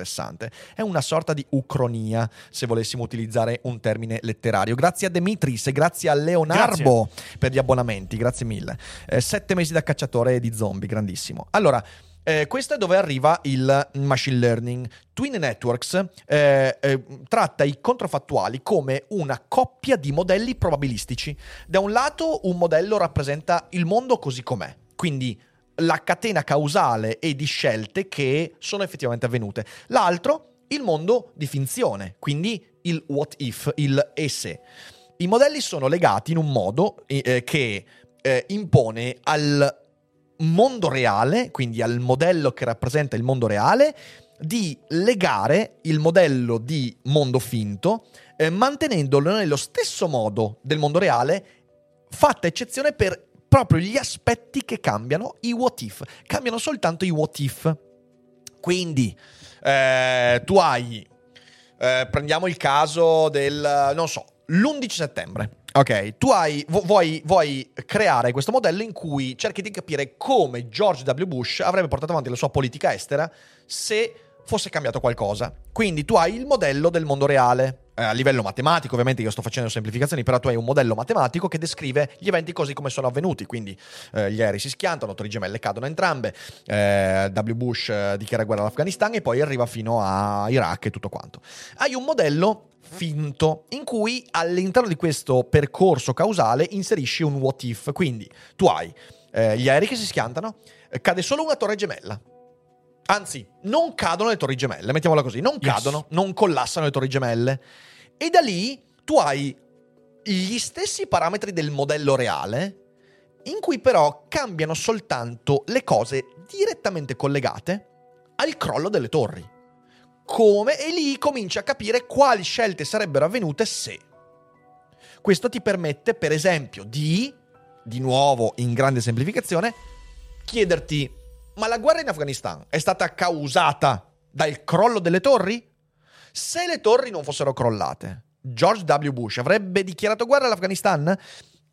È una sorta di ucronia, se volessimo utilizzare un termine letterario. Grazie a Demitris e grazie a Leonardo per gli abbonamenti, grazie mille. Eh, sette mesi da cacciatore di zombie, grandissimo. Allora, eh, questo è dove arriva il machine learning. Twin Networks eh, eh, tratta i controfattuali come una coppia di modelli probabilistici. Da un lato un modello rappresenta il mondo così com'è, quindi la catena causale e di scelte che sono effettivamente avvenute. L'altro il mondo di finzione, quindi il what if, il e se. I modelli sono legati in un modo eh, che eh, impone al mondo reale, quindi al modello che rappresenta il mondo reale, di legare il modello di mondo finto, eh, mantenendolo nello stesso modo del mondo reale, fatta eccezione per proprio gli aspetti che cambiano, i what if. Cambiano soltanto i what if. Quindi eh, tu hai, eh, prendiamo il caso del, non so, l'11 settembre. Ok, tu hai, vuoi, vuoi, creare questo modello in cui cerchi di capire come George W. Bush avrebbe portato avanti la sua politica estera se fosse cambiato qualcosa. Quindi tu hai il modello del mondo reale. Eh, a livello matematico, ovviamente io sto facendo semplificazioni, però tu hai un modello matematico che descrive gli eventi così come sono avvenuti. Quindi eh, gli aerei si schiantano, torri gemelle cadono entrambe, eh, W. Bush eh, dichiara guerra all'Afghanistan e poi arriva fino a Iraq e tutto quanto. Hai un modello finto in cui all'interno di questo percorso causale inserisci un what if. Quindi tu hai eh, gli aerei che si schiantano, eh, cade solo una torre gemella. Anzi, non cadono le torri gemelle, mettiamola così, non yes. cadono, non collassano le torri gemelle. E da lì tu hai gli stessi parametri del modello reale, in cui però cambiano soltanto le cose direttamente collegate al crollo delle torri come e lì cominci a capire quali scelte sarebbero avvenute se. Questo ti permette, per esempio, di, di nuovo in grande semplificazione, chiederti, ma la guerra in Afghanistan è stata causata dal crollo delle torri? Se le torri non fossero crollate, George W. Bush avrebbe dichiarato guerra all'Afghanistan?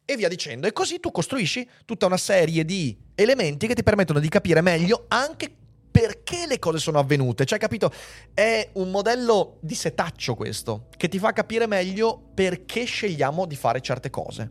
E via dicendo. E così tu costruisci tutta una serie di elementi che ti permettono di capire meglio anche perché le cose sono avvenute. Cioè, capito? È un modello di setaccio questo, che ti fa capire meglio perché scegliamo di fare certe cose.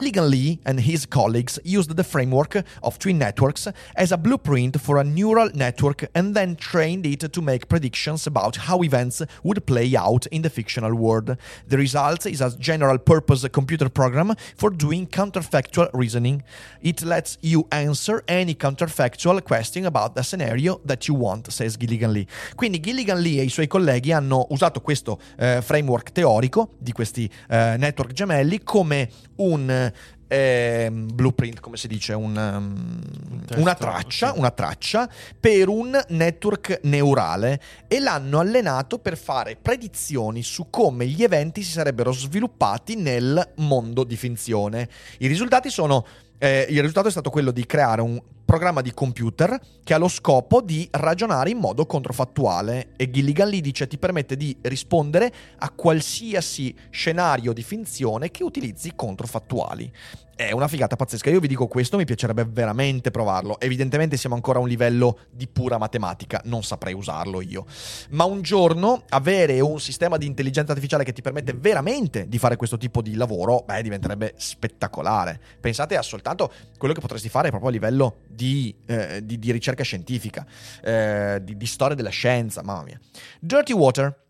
Gilligan Lee and his colleagues used the framework of twin networks as a blueprint for a neural network and then trained it to make predictions about how events would play out in the fictional world. The result is a general purpose computer program for doing counterfactual reasoning. It lets you answer any counterfactual question about the scenario that you want, says Gilligan Lee. Quindi Gilligan Lee e i suoi colleghi hanno usato questo eh, framework teorico di questi eh, network gemelli come un eh, blueprint, come si dice, un, um, una, traccia, una traccia per un network neurale e l'hanno allenato per fare predizioni su come gli eventi si sarebbero sviluppati nel mondo di finzione. I risultati sono eh, il risultato è stato quello di creare un programma di computer che ha lo scopo di ragionare in modo controfattuale e Gilligan Lee dice ti permette di rispondere a qualsiasi scenario di finzione che utilizzi controfattuali. È una figata pazzesca. Io vi dico questo, mi piacerebbe veramente provarlo. Evidentemente siamo ancora a un livello di pura matematica, non saprei usarlo io. Ma un giorno avere un sistema di intelligenza artificiale che ti permette veramente di fare questo tipo di lavoro, beh, diventerebbe spettacolare. Pensate a soltanto quello che potresti fare proprio a livello di, eh, di, di ricerca scientifica, eh, di, di storia della scienza, mamma mia. Dirty Water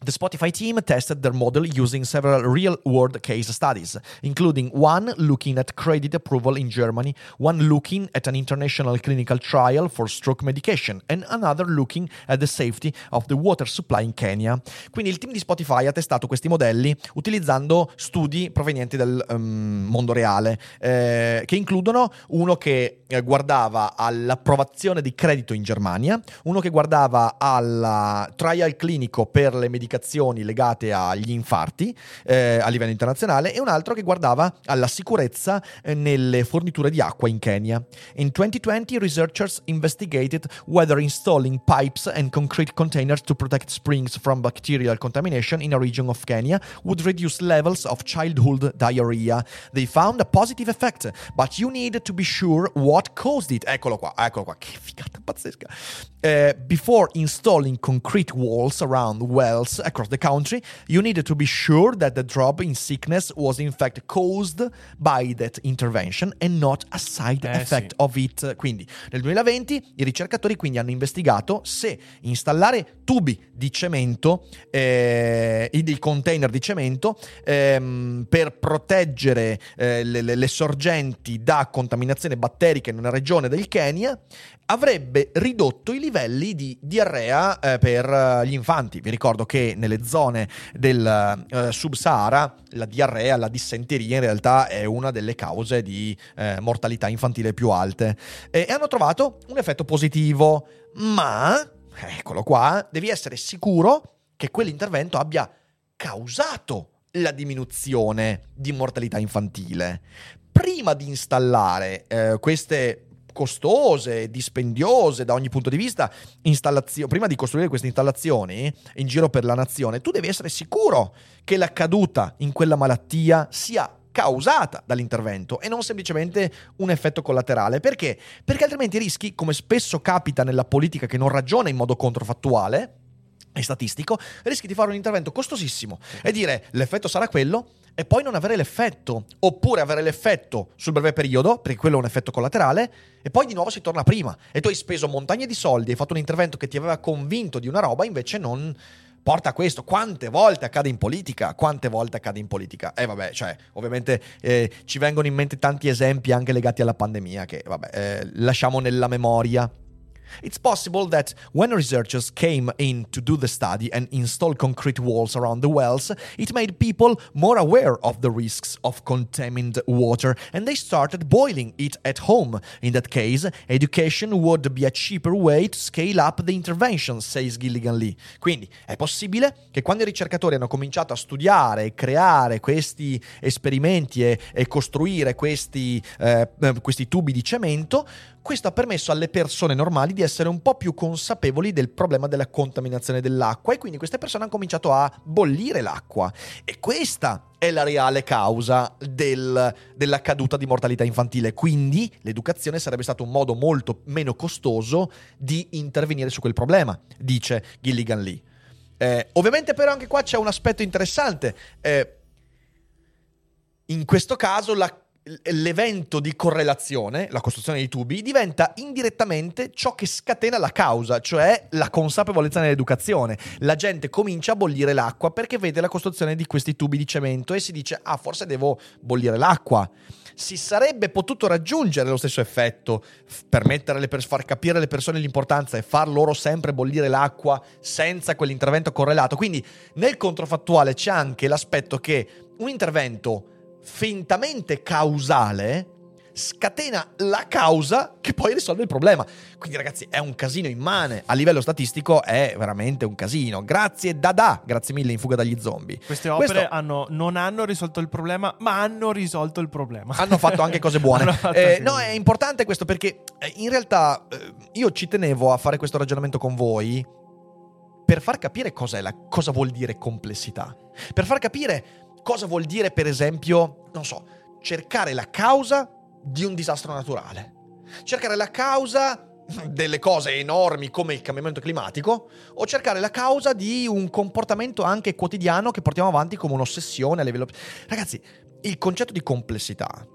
The Spotify team tested their model using several real world case studies, including one looking at credit approval in Germany, one looking at an international clinical trial for stroke medication, and another looking at the safety of the water supply in Kenya. Quindi il team di Spotify ha testato questi modelli utilizzando studi provenienti dal um, mondo reale, eh, che includono uno che eh, guardava all'approvazione di credito in Germania, uno che guardava al trial clinico per le medicazioni implicazioni legate agli infarti eh, a livello internazionale e un altro che guardava alla sicurezza eh, nelle forniture di acqua in Kenya. In 2020 researchers investigated whether installing pipes and concrete containers to protect springs from bacterial contamination in a region of Kenya would reduce levels of childhood diarrhea. They found a positive effect, but you need to be sure what caused it. Eccolo qua, eccolo qua, che figata pazzesca. Uh, before installing concrete walls around wells across the country, you needed to be sure that the drop in sickness was in fact caused by that intervention and not a side Eh, effect sì. of it. Quindi nel 2020 i ricercatori quindi hanno investigato se installare tubi di cemento, eh, dei container di cemento ehm, per proteggere eh, le, le- le sorgenti da contaminazione batterica in una regione del Kenya avrebbe ridotto i livelli di diarrea eh, per eh, gli infanti. Vi ricordo che nelle zone del eh, sub-Sahara la diarrea, la dissenteria in realtà è una delle cause di eh, mortalità infantile più alte. E, e hanno trovato un effetto positivo, ma, eccolo qua, devi essere sicuro che quell'intervento abbia causato la diminuzione di mortalità infantile. Prima di installare eh, queste costose, dispendiose da ogni punto di vista, installazio- prima di costruire queste installazioni in giro per la nazione, tu devi essere sicuro che la caduta in quella malattia sia causata dall'intervento e non semplicemente un effetto collaterale. Perché? Perché altrimenti rischi, come spesso capita nella politica che non ragiona in modo controfattuale, e statistico, rischi di fare un intervento costosissimo e dire l'effetto sarà quello e poi non avere l'effetto, oppure avere l'effetto sul breve periodo, perché quello è un effetto collaterale, e poi di nuovo si torna prima. E tu hai speso montagne di soldi, hai fatto un intervento che ti aveva convinto di una roba, invece non porta a questo. Quante volte accade in politica? Quante volte accade in politica? E vabbè, cioè, ovviamente eh, ci vengono in mente tanti esempi anche legati alla pandemia che, vabbè, eh, lasciamo nella memoria. It's possible that when researchers came in to do the study and install concrete walls around the wells, it made people more aware of the risks of contaminated water and they started boiling it at home. In that case, education would be a cheaper way to scale up the intervention, says Gilligan Lee. Quindi è possibile che quando i ricercatori hanno cominciato a studiare e creare questi esperimenti e, e costruire questi, eh, questi tubi di cemento, questo ha permesso alle persone normali di essere un po' più consapevoli del problema della contaminazione dell'acqua e quindi queste persone hanno cominciato a bollire l'acqua. E questa è la reale causa del- della caduta di mortalità infantile. Quindi l'educazione sarebbe stato un modo molto meno costoso di intervenire su quel problema, dice Gilligan Lee. Eh, ovviamente però anche qua c'è un aspetto interessante. Eh, in questo caso la- l'evento di correlazione, la costruzione dei tubi, diventa indirettamente ciò che scatena la causa, cioè la consapevolezza nell'educazione. La gente comincia a bollire l'acqua perché vede la costruzione di questi tubi di cemento e si dice, ah, forse devo bollire l'acqua. Si sarebbe potuto raggiungere lo stesso effetto, permettere per far capire alle persone l'importanza e far loro sempre bollire l'acqua senza quell'intervento correlato. Quindi nel controfattuale c'è anche l'aspetto che un intervento fintamente causale scatena la causa che poi risolve il problema. Quindi ragazzi è un casino immane, a livello statistico è veramente un casino. Grazie Dada, grazie mille in fuga dagli zombie. Queste opere Questo- hanno- non hanno risolto il problema, ma hanno risolto il problema. hanno fatto anche cose buone. <laughs> Eh, no, è importante questo perché eh, in realtà eh, io ci tenevo a fare questo ragionamento con voi per far capire cos'è la, cosa vuol dire complessità. Per far capire cosa vuol dire, per esempio, non so, cercare la causa di un disastro naturale. Cercare la causa delle cose enormi come il cambiamento climatico o cercare la causa di un comportamento anche quotidiano che portiamo avanti come un'ossessione a livello... Ragazzi, il concetto di complessità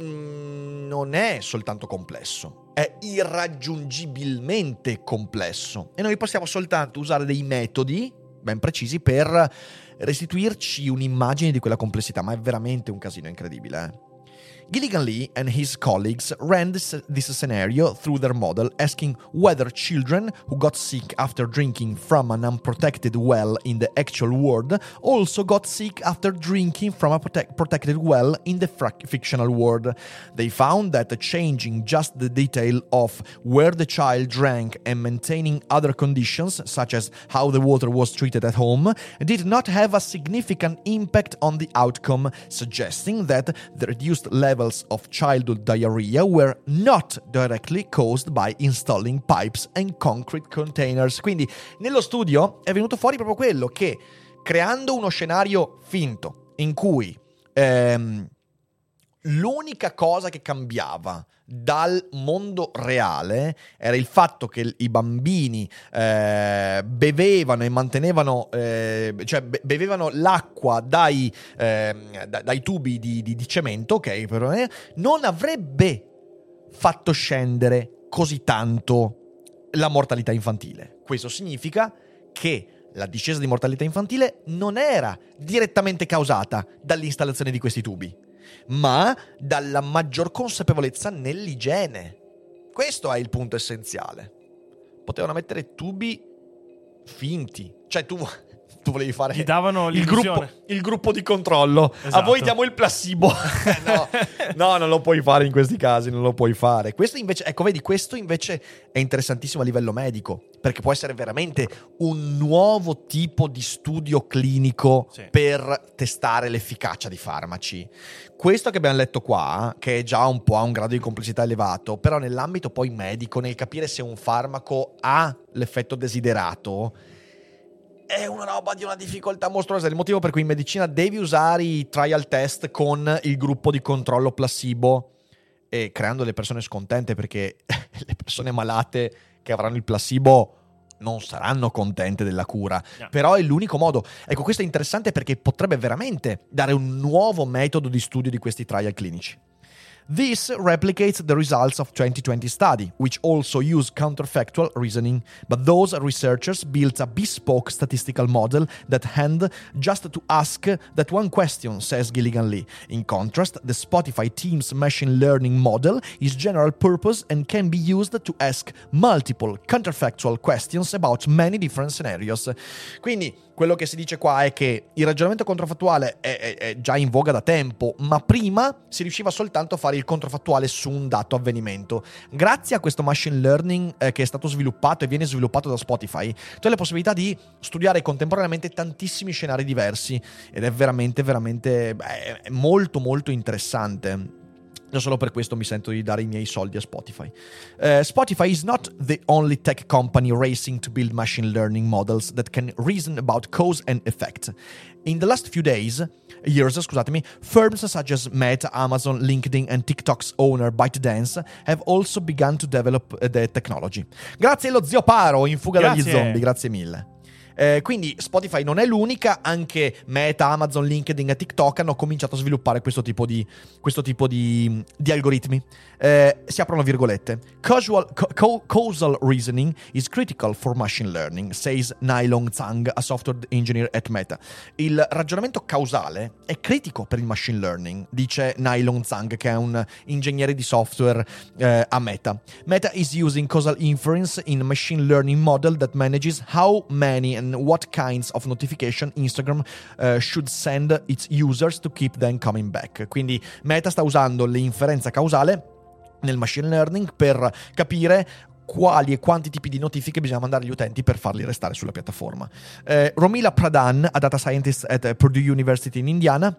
mm, non è soltanto complesso, è irraggiungibilmente complesso e noi possiamo soltanto usare dei metodi ben precisi per restituirci un'immagine di quella complessità, ma è veramente un casino incredibile. eh. Gilligan Lee and his colleagues ran this, this scenario through their model, asking whether children who got sick after drinking from an unprotected well in the actual world also got sick after drinking from a protect- protected well in the fictional world. They found that changing just the detail of where the child drank and maintaining other conditions, such as how the water was treated at home, did not have a significant impact on the outcome, suggesting that the reduced levels of childhood diarrhea were not directly caused by installing pipes and concrete containers. Quindi nello studio è venuto fuori proprio quello che creando uno scenario finto in cui ehm, l'unica cosa che cambiava dal mondo reale era il fatto che i bambini eh, bevevano e mantenevano, eh, cioè be- bevevano l'acqua dai, eh, da- dai tubi di, di- di cemento, ok? Però, eh, non avrebbe fatto scendere così tanto la mortalità infantile. Questo significa che la discesa di mortalità infantile non era direttamente causata dall'installazione di questi tubi, ma dalla maggior consapevolezza nell'igiene. Questo è il punto essenziale. Potevano mettere tubi finti, cioè tu, tu volevi fare Gli davano il gruppo, il gruppo di controllo. A Esatto. voi diamo il placebo. <laughs> no, no, non lo puoi fare in questi casi, non lo puoi fare. Questo invece, ecco, vedi, questo invece è interessantissimo a livello medico, perché può essere veramente un nuovo tipo di studio clinico Sì. per testare l'efficacia di farmaci. Questo che abbiamo letto qua, che è già un po' a un grado di complessità elevato, però nell'ambito poi medico, nel capire se un farmaco ha l'effetto desiderato, è una roba di una difficoltà mostruosa. È il motivo per cui in medicina devi usare i trial test con il gruppo di controllo placebo e creando le persone scontente perché <laughs> le persone malate che avranno il placebo non saranno contente della cura. No. Però è l'unico modo. Ecco, questo è interessante perché potrebbe veramente dare un nuovo metodo di studio di questi trial clinici. This replicates the results of 2020 study, which also used counterfactual reasoning, but those researchers built a bespoke statistical model that hand just to ask that one question, says Gilligan Lee. In contrast, the Spotify team's machine learning model is general purpose and can be used to ask multiple counterfactual questions about many different scenarios. Quindi quello che si dice qua è che il ragionamento controfattuale è, è- è già in voga da tempo, ma prima si riusciva soltanto a fare il controfattuale su un dato avvenimento. Grazie a questo machine learning eh, che è stato sviluppato e viene sviluppato da Spotify, tu hai la possibilità di studiare contemporaneamente tantissimi scenari diversi ed è veramente, veramente beh, molto, molto interessante. Già solo per questo mi sento di dare i miei soldi a Spotify. Uh, Spotify is not the only tech company racing to build machine learning models that can reason about cause and effect. In the last few days, years, scusatemi, firms such as Meta, Amazon, LinkedIn, and TikTok's owner ByteDance have also begun to develop uh, the technology. Grazie allo zio Paro in fuga dagli Grazie. zombie, grazie mille. Eh, quindi Spotify non è l'unica, anche Meta, Amazon, LinkedIn e TikTok hanno cominciato a sviluppare questo tipo di, questo tipo di, di algoritmi. Eh, si aprono virgolette. Causal, co- causal reasoning is critical for machine learning, says Nailong Zhang, a software engineer at Meta. Il ragionamento causale è critico per il machine learning, dice Nailong Zhang, che è un ingegnere di software eh, a Meta. Meta is using causal inference in machine learning model that manages how many and what kinds of notification Instagram eh, should send its users to keep them coming back. Quindi Meta sta usando l'inferenza causale nel machine learning per capire quali e quanti tipi di notifiche bisogna mandare agli utenti per farli restare sulla piattaforma. Eh, Romila Pradhan, a data scientist at Purdue University in Indiana,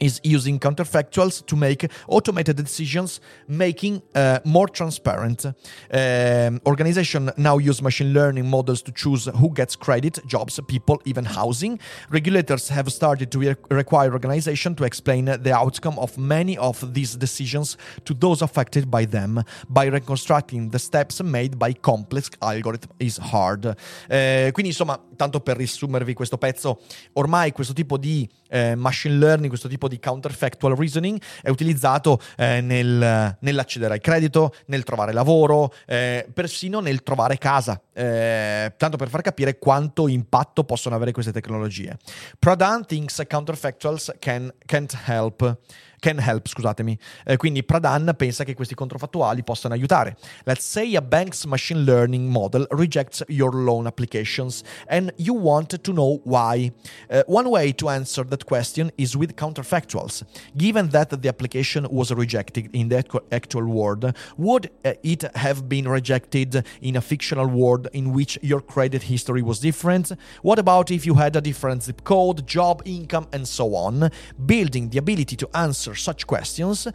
is using counterfactuals to make automated decisions making uh, more transparent. Um, organization now use machine learning models to choose who gets credit, jobs, people, even housing. Regulators have started to re- require organization to explain the outcome of many of these decisions to those affected by them by reconstructing the steps made by complex algorithm is hard. Eh, quindi insomma, tanto per riassumervi questo pezzo, ormai questo tipo di eh, machine learning, questo tipo di counterfactual reasoning è utilizzato eh, nel, nell'accedere al credito, nel trovare lavoro, eh, persino nel trovare casa, eh, tanto per far capire quanto impatto possono avere queste tecnologie. Pradhan thinks counterfactuals can, can't help can help, scusatemi. Eh, quindi Pradhan pensa che questi controfattuali possano aiutare. Let's say a bank's machine learning model rejects your loan applications and you want to know why. Uh, one way to answer that question is with counterfactuals. Given that the application was rejected in the actual world, would uh, it have been rejected in a fictional world in which your credit history was different? What about if you had a different zip code, job, income, and so on? Building the ability to answer such questions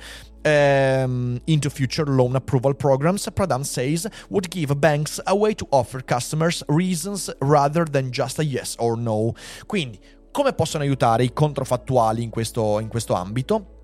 um, into future loan approval programs, Pradhan says, would give banks a way to offer customers reasons rather than just a yes or no. Quindi, come possono aiutare i controfattuali in questo, in questo ambito?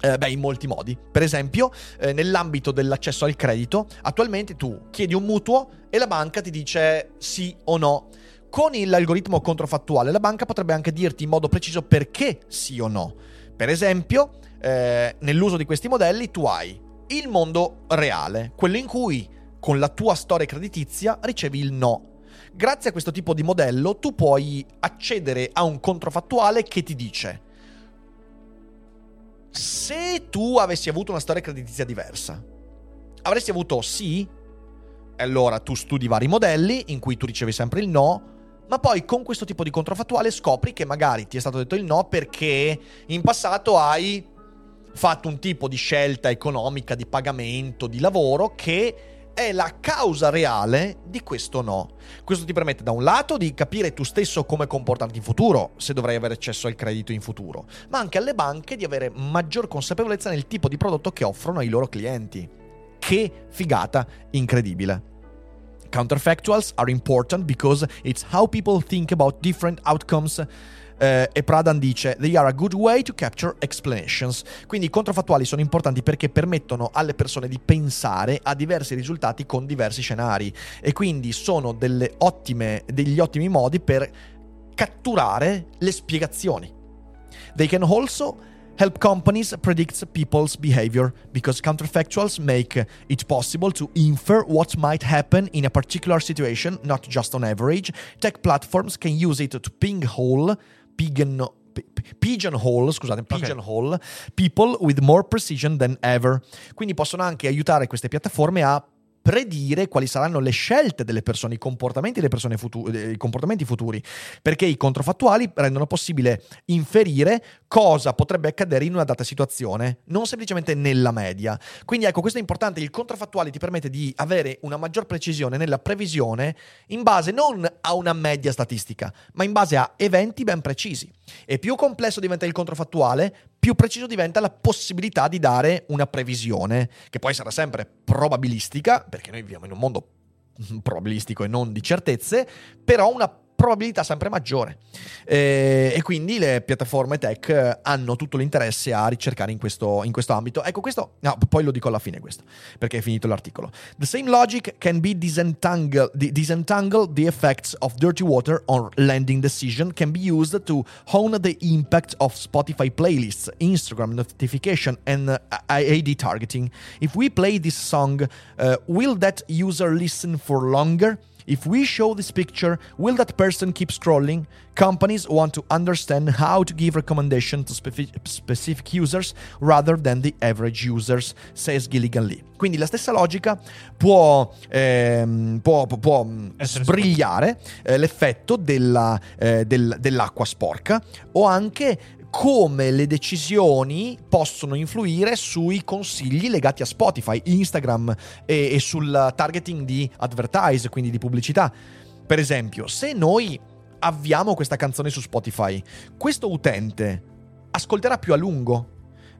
Eh, beh, in molti modi. Per esempio, eh, nell'ambito dell'accesso al credito, attualmente tu chiedi un mutuo e la banca ti dice sì o no. Con l'algoritmo controfattuale, la banca potrebbe anche dirti in modo preciso perché sì o no. Per esempio, eh, nell'uso di questi modelli tu hai il mondo reale, quello in cui con la tua storia creditizia ricevi il no. Grazie a questo tipo di modello tu puoi accedere a un controfattuale che ti dice se tu avessi avuto una storia creditizia diversa, avresti avuto sì, allora tu studi vari modelli in cui tu ricevi sempre il no, ma poi con questo tipo di controfattuale scopri che magari ti è stato detto il no perché in passato hai fatto un tipo di scelta economica, di pagamento, di lavoro che è la causa reale di questo no. Questo ti permette da un lato di capire tu stesso come comportarti in futuro, se dovrai avere accesso al credito in futuro, ma anche alle banche di avere maggior consapevolezza nel tipo di prodotto che offrono ai loro clienti. Che figata incredibile. Counterfactuals are important because it's how people think about different outcomes eh, e Pradhan dice they are a good way to capture explanations. Quindi i controfattuali sono importanti perché permettono alle persone di pensare a diversi risultati con diversi scenari e quindi sono ottime, degli ottimi modi per catturare le spiegazioni. They can also help companies predict people's behavior because counterfactuals make it possible to infer what might happen in a particular situation, not just on average. Tech platforms can use it to ping hole pigeon, pigeonhole, scusate, pigeonhole okay. people with more precision than ever. Quindi possono anche aiutare queste piattaforme a predire quali saranno le scelte delle persone, i comportamenti delle persone futuri, eh, i comportamenti futuri, perché i controfattuali rendono possibile inferire cosa potrebbe accadere in una data situazione, non semplicemente nella media. Quindi ecco, questo è importante, il controfattuale ti permette di avere una maggior precisione nella previsione in base non a una media statistica, ma in base a eventi ben precisi. E più complesso diventa il controfattuale, più preciso diventa la possibilità di dare una previsione, che poi sarà sempre probabilistica, perché noi viviamo in un mondo probabilistico e non di certezze, però una probabilità sempre maggiore. Eh, e quindi le piattaforme tech eh, hanno tutto l'interesse a ricercare in questo, in questo ambito. Ecco, questo, no, poi lo dico alla fine questo, perché è finito l'articolo. The same logic can be disentangle, disentangle the effects of dirty water on lending decision can be used to hone the impact of Spotify playlists, Instagram notification and uh, AD targeting. If we play this song, uh, will that user listen for longer? If we show this picture, will that person keep scrolling? Companies want to understand how to give recommendations to specific users rather than the average users, says Gilligan Lee. Quindi la stessa logica può, ehm, può, può sbrigliare eh, l'effetto della, eh, del, dell'acqua sporca o anche come le decisioni possono influire sui consigli legati a Spotify, Instagram e, e sul targeting di advertise, quindi di pubblicità. Per esempio, se noi avviamo questa canzone su Spotify, questo utente ascolterà più a lungo.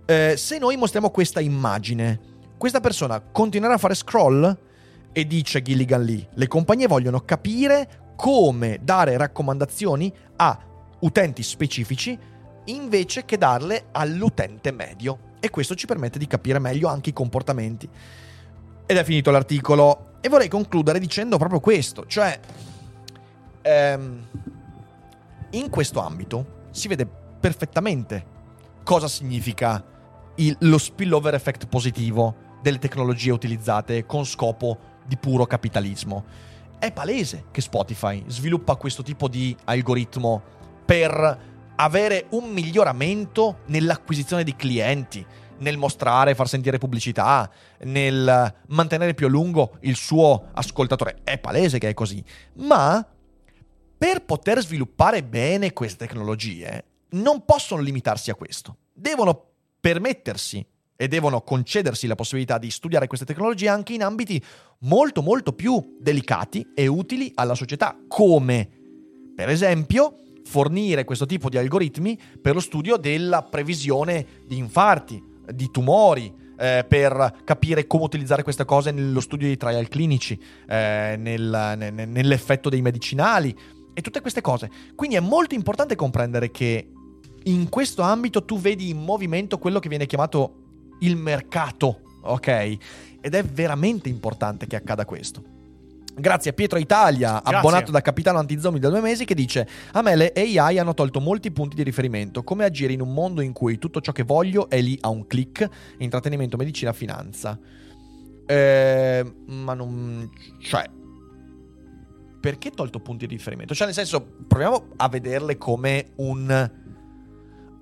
Eh, se noi mostriamo questa immagine, questa persona continuerà a fare scroll e dice Gilligan Lee, le compagnie vogliono capire come dare raccomandazioni a utenti specifici invece che darle all'utente medio. E questo ci permette di capire meglio anche i comportamenti. Ed è finito l'articolo. E vorrei concludere dicendo proprio questo, cioè ehm, in questo ambito si vede perfettamente cosa significa il, lo spillover effect positivo delle tecnologie utilizzate con scopo di puro capitalismo. È palese che Spotify sviluppa questo tipo di algoritmo per avere un miglioramento nell'acquisizione di clienti, nel mostrare, far sentire pubblicità, nel mantenere più a lungo il suo ascoltatore. È palese che è così. Ma per poter sviluppare bene queste tecnologie non possono limitarsi a questo. Devono permettersi e devono concedersi la possibilità di studiare queste tecnologie anche in ambiti molto molto più delicati e utili alla società, come per esempio fornire questo tipo di algoritmi per lo studio della previsione di infarti, di tumori, eh, per capire come utilizzare queste cose nello studio di trial clinici, eh, nel, nel, nell'effetto dei medicinali e tutte queste cose. Quindi è molto importante comprendere che in questo ambito tu vedi in movimento quello che viene chiamato il mercato, ok? Ed è veramente importante che accada questo. Grazie a Pietro Italia, Grazie. abbonato da Capitano Antizombie da due mesi, che dice: A me le AI hanno tolto molti punti di riferimento. Come agire in un mondo in cui tutto ciò che voglio è lì a un click: intrattenimento, medicina, finanza. Eh, ma non. cioè. Perché tolto punti di riferimento? Cioè, nel senso, proviamo a vederle come un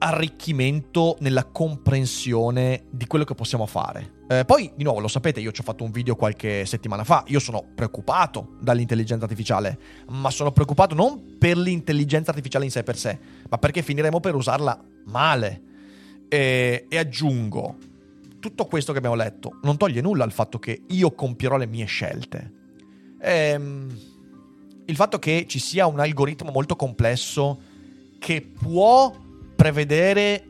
arricchimento nella comprensione di quello che possiamo fare. Eh, poi, di nuovo, lo sapete, io ci ho fatto un video qualche settimana fa, io sono preoccupato dall'intelligenza artificiale, ma sono preoccupato non per l'intelligenza artificiale in sé per sé, ma perché finiremo per usarla male. E, e aggiungo, tutto questo che abbiamo letto non toglie nulla al fatto che io compierò le mie scelte. Ehm, il fatto che ci sia un algoritmo molto complesso che può prevedere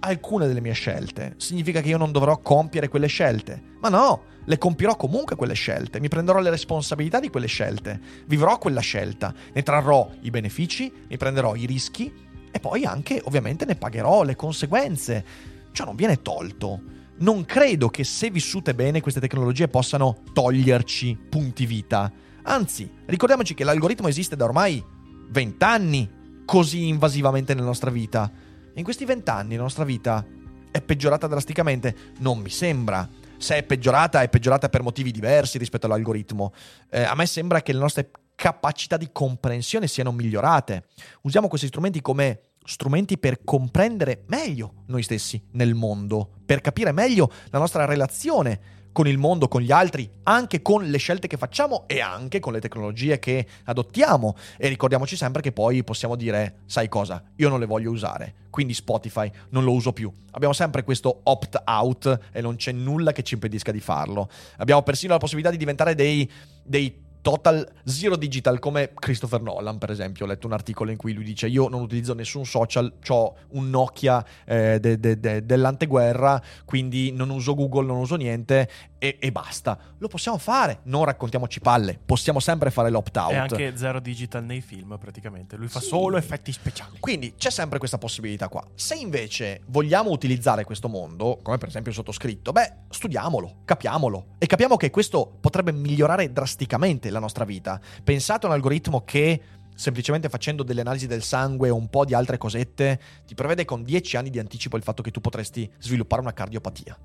alcune delle mie scelte. Significa che io non dovrò compiere quelle scelte. Ma no, le compierò comunque quelle scelte. Mi prenderò le responsabilità di quelle scelte. Vivrò quella scelta. Ne trarrò i benefici, ne prenderò i rischi e poi anche, ovviamente, ne pagherò le conseguenze. Cioè non viene tolto. Non credo che se vissute bene queste tecnologie possano toglierci punti vita. Anzi, ricordiamoci che l'algoritmo esiste da ormai 20 anni così invasivamente nella nostra vita. In questi vent'anni la nostra vita è peggiorata drasticamente? Non mi sembra. Se è peggiorata, è peggiorata per motivi diversi rispetto all'algoritmo. Eh, a me sembra che le nostre capacità di comprensione siano migliorate. Usiamo questi strumenti come strumenti per comprendere meglio noi stessi nel mondo, per capire meglio la nostra relazione con il mondo, con gli altri, anche con le scelte che facciamo e anche con le tecnologie che adottiamo. E ricordiamoci sempre che poi possiamo dire, sai cosa, io non le voglio usare, quindi Spotify non lo uso più. Abbiamo sempre questo opt-out e non c'è nulla che ci impedisca di farlo. Abbiamo persino la possibilità di diventare dei, dei total zero digital come Christopher Nolan per esempio. Ho letto un articolo in cui lui dice io non utilizzo nessun social ho un Nokia eh, de, de, de, dell'anteguerra quindi non uso Google non uso niente e, e, basta. Lo possiamo fare. Non raccontiamoci palle. Possiamo sempre fare l'opt-out e anche zero digital nei film praticamente. Lui fa sì. solo effetti speciali. Quindi c'è sempre questa possibilità qua. Se invece vogliamo utilizzare questo mondo come per esempio il sottoscritto beh studiamolo capiamolo. E capiamo che questo potrebbe migliorare drasticamente la nostra vita. Pensate a un algoritmo che semplicemente facendo delle analisi del sangue o un po' di altre cosette ti prevede con 10 anni di anticipo il fatto che tu potresti sviluppare una cardiopatia.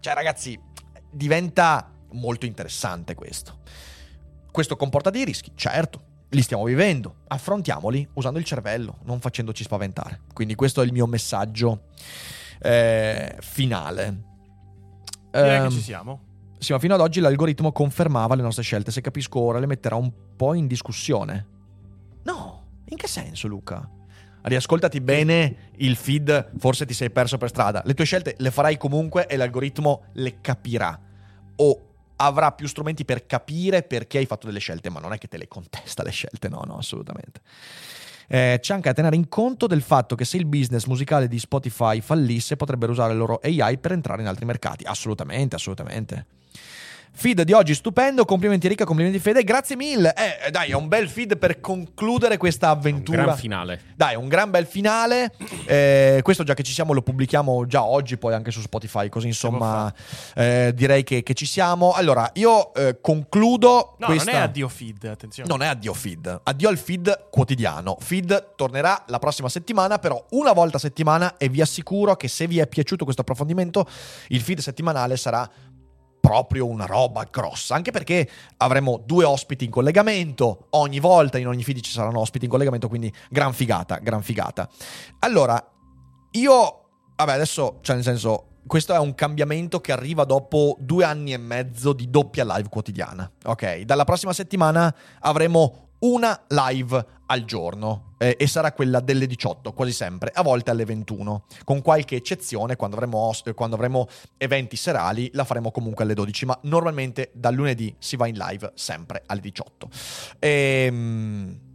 Cioè ragazzi, diventa molto interessante questo. Questo comporta dei rischi, certo, li stiamo vivendo, affrontiamoli usando il cervello, non facendoci spaventare. Quindi questo è il mio messaggio eh, finale. Direi um, che ci siamo. Sì, ma fino ad oggi l'algoritmo confermava le nostre scelte. Se capisco ora, le metterà un po' in discussione. No, in che senso, Luca? Riascoltati bene il feed, forse ti sei perso per strada. Le tue scelte le farai comunque e l'algoritmo le capirà. O avrà più strumenti per capire perché hai fatto delle scelte, ma non è che te le contesta le scelte, no, no, assolutamente. Eh, c'è anche a tenere in conto del fatto che se il business musicale di Spotify fallisse, potrebbero usare il loro AI per entrare in altri mercati. Assolutamente, assolutamente. Feed di oggi stupendo, complimenti Ricca, complimenti Fede, grazie mille. Eh, dai, è un bel feed per concludere questa avventura. Un gran finale. Dai, un gran bel finale. Eh, questo già che ci siamo lo pubblichiamo già oggi, poi anche su Spotify, così insomma eh, direi che, che, ci siamo. Allora, io eh, concludo No, questa... non è addio feed, attenzione. Non è addio feed, addio al feed quotidiano. Feed tornerà la prossima settimana, però una volta a settimana e vi assicuro che se vi è piaciuto questo approfondimento, il feed settimanale sarà proprio una roba grossa, anche perché avremo due ospiti in collegamento, ogni volta in ogni feed ci saranno ospiti in collegamento, quindi gran figata, gran figata. Allora, io, vabbè adesso, cioè nel senso, questo è un cambiamento che arriva dopo due anni e mezzo di doppia live quotidiana, ok? Dalla prossima settimana avremo una live al giorno eh, e sarà quella delle 18 quasi sempre, a volte alle 21, con qualche eccezione quando avremo, host, quando avremo eventi serali la faremo comunque alle 12, ma normalmente dal lunedì si va in live sempre alle 18. Ehm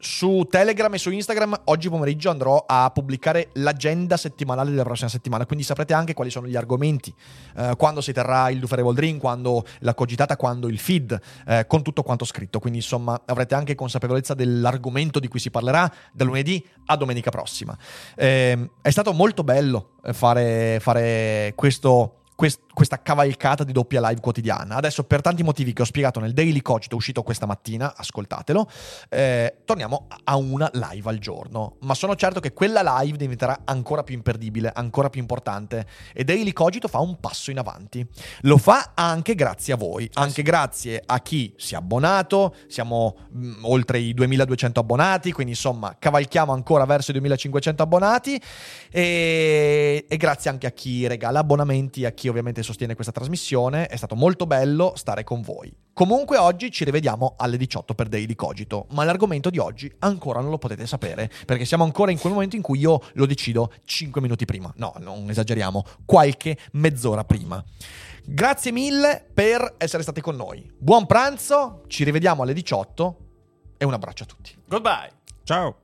su Telegram e su Instagram oggi pomeriggio andrò a pubblicare l'agenda settimanale della prossima settimana, quindi saprete anche quali sono gli argomenti, eh, quando si terrà il Duferevole Dream, quando la cogitata, quando il feed, eh, con tutto quanto scritto. Quindi insomma avrete anche consapevolezza dell'argomento di cui si parlerà da lunedì a domenica prossima. Eh, è stato molto bello fare, fare questo quest- questa cavalcata di doppia live quotidiana. Adesso, per tanti motivi che ho spiegato nel Daily Cogito uscito questa mattina, ascoltatelo, eh, torniamo a una live al giorno. Ma sono certo che quella live diventerà ancora più imperdibile, ancora più importante. E Daily Cogito fa un passo in avanti. Lo fa anche grazie a voi, anche grazie a chi si è abbonato. Siamo mh, mm, oltre i 2200 abbonati, quindi insomma, cavalchiamo ancora verso i 2500 abbonati. E, e grazie anche a chi regala abbonamenti, a chi ovviamente sostiene questa trasmissione. È stato molto bello stare con voi. Comunque oggi ci rivediamo alle 18 per Daily Cogito, ma l'argomento di oggi ancora non lo potete sapere, perché siamo ancora in quel momento in cui io lo decido 5 minuti prima. No, non esageriamo, qualche mezz'ora prima. Grazie mille per essere stati con noi. Buon pranzo, ci rivediamo alle 18 e un abbraccio a tutti. Goodbye. Ciao.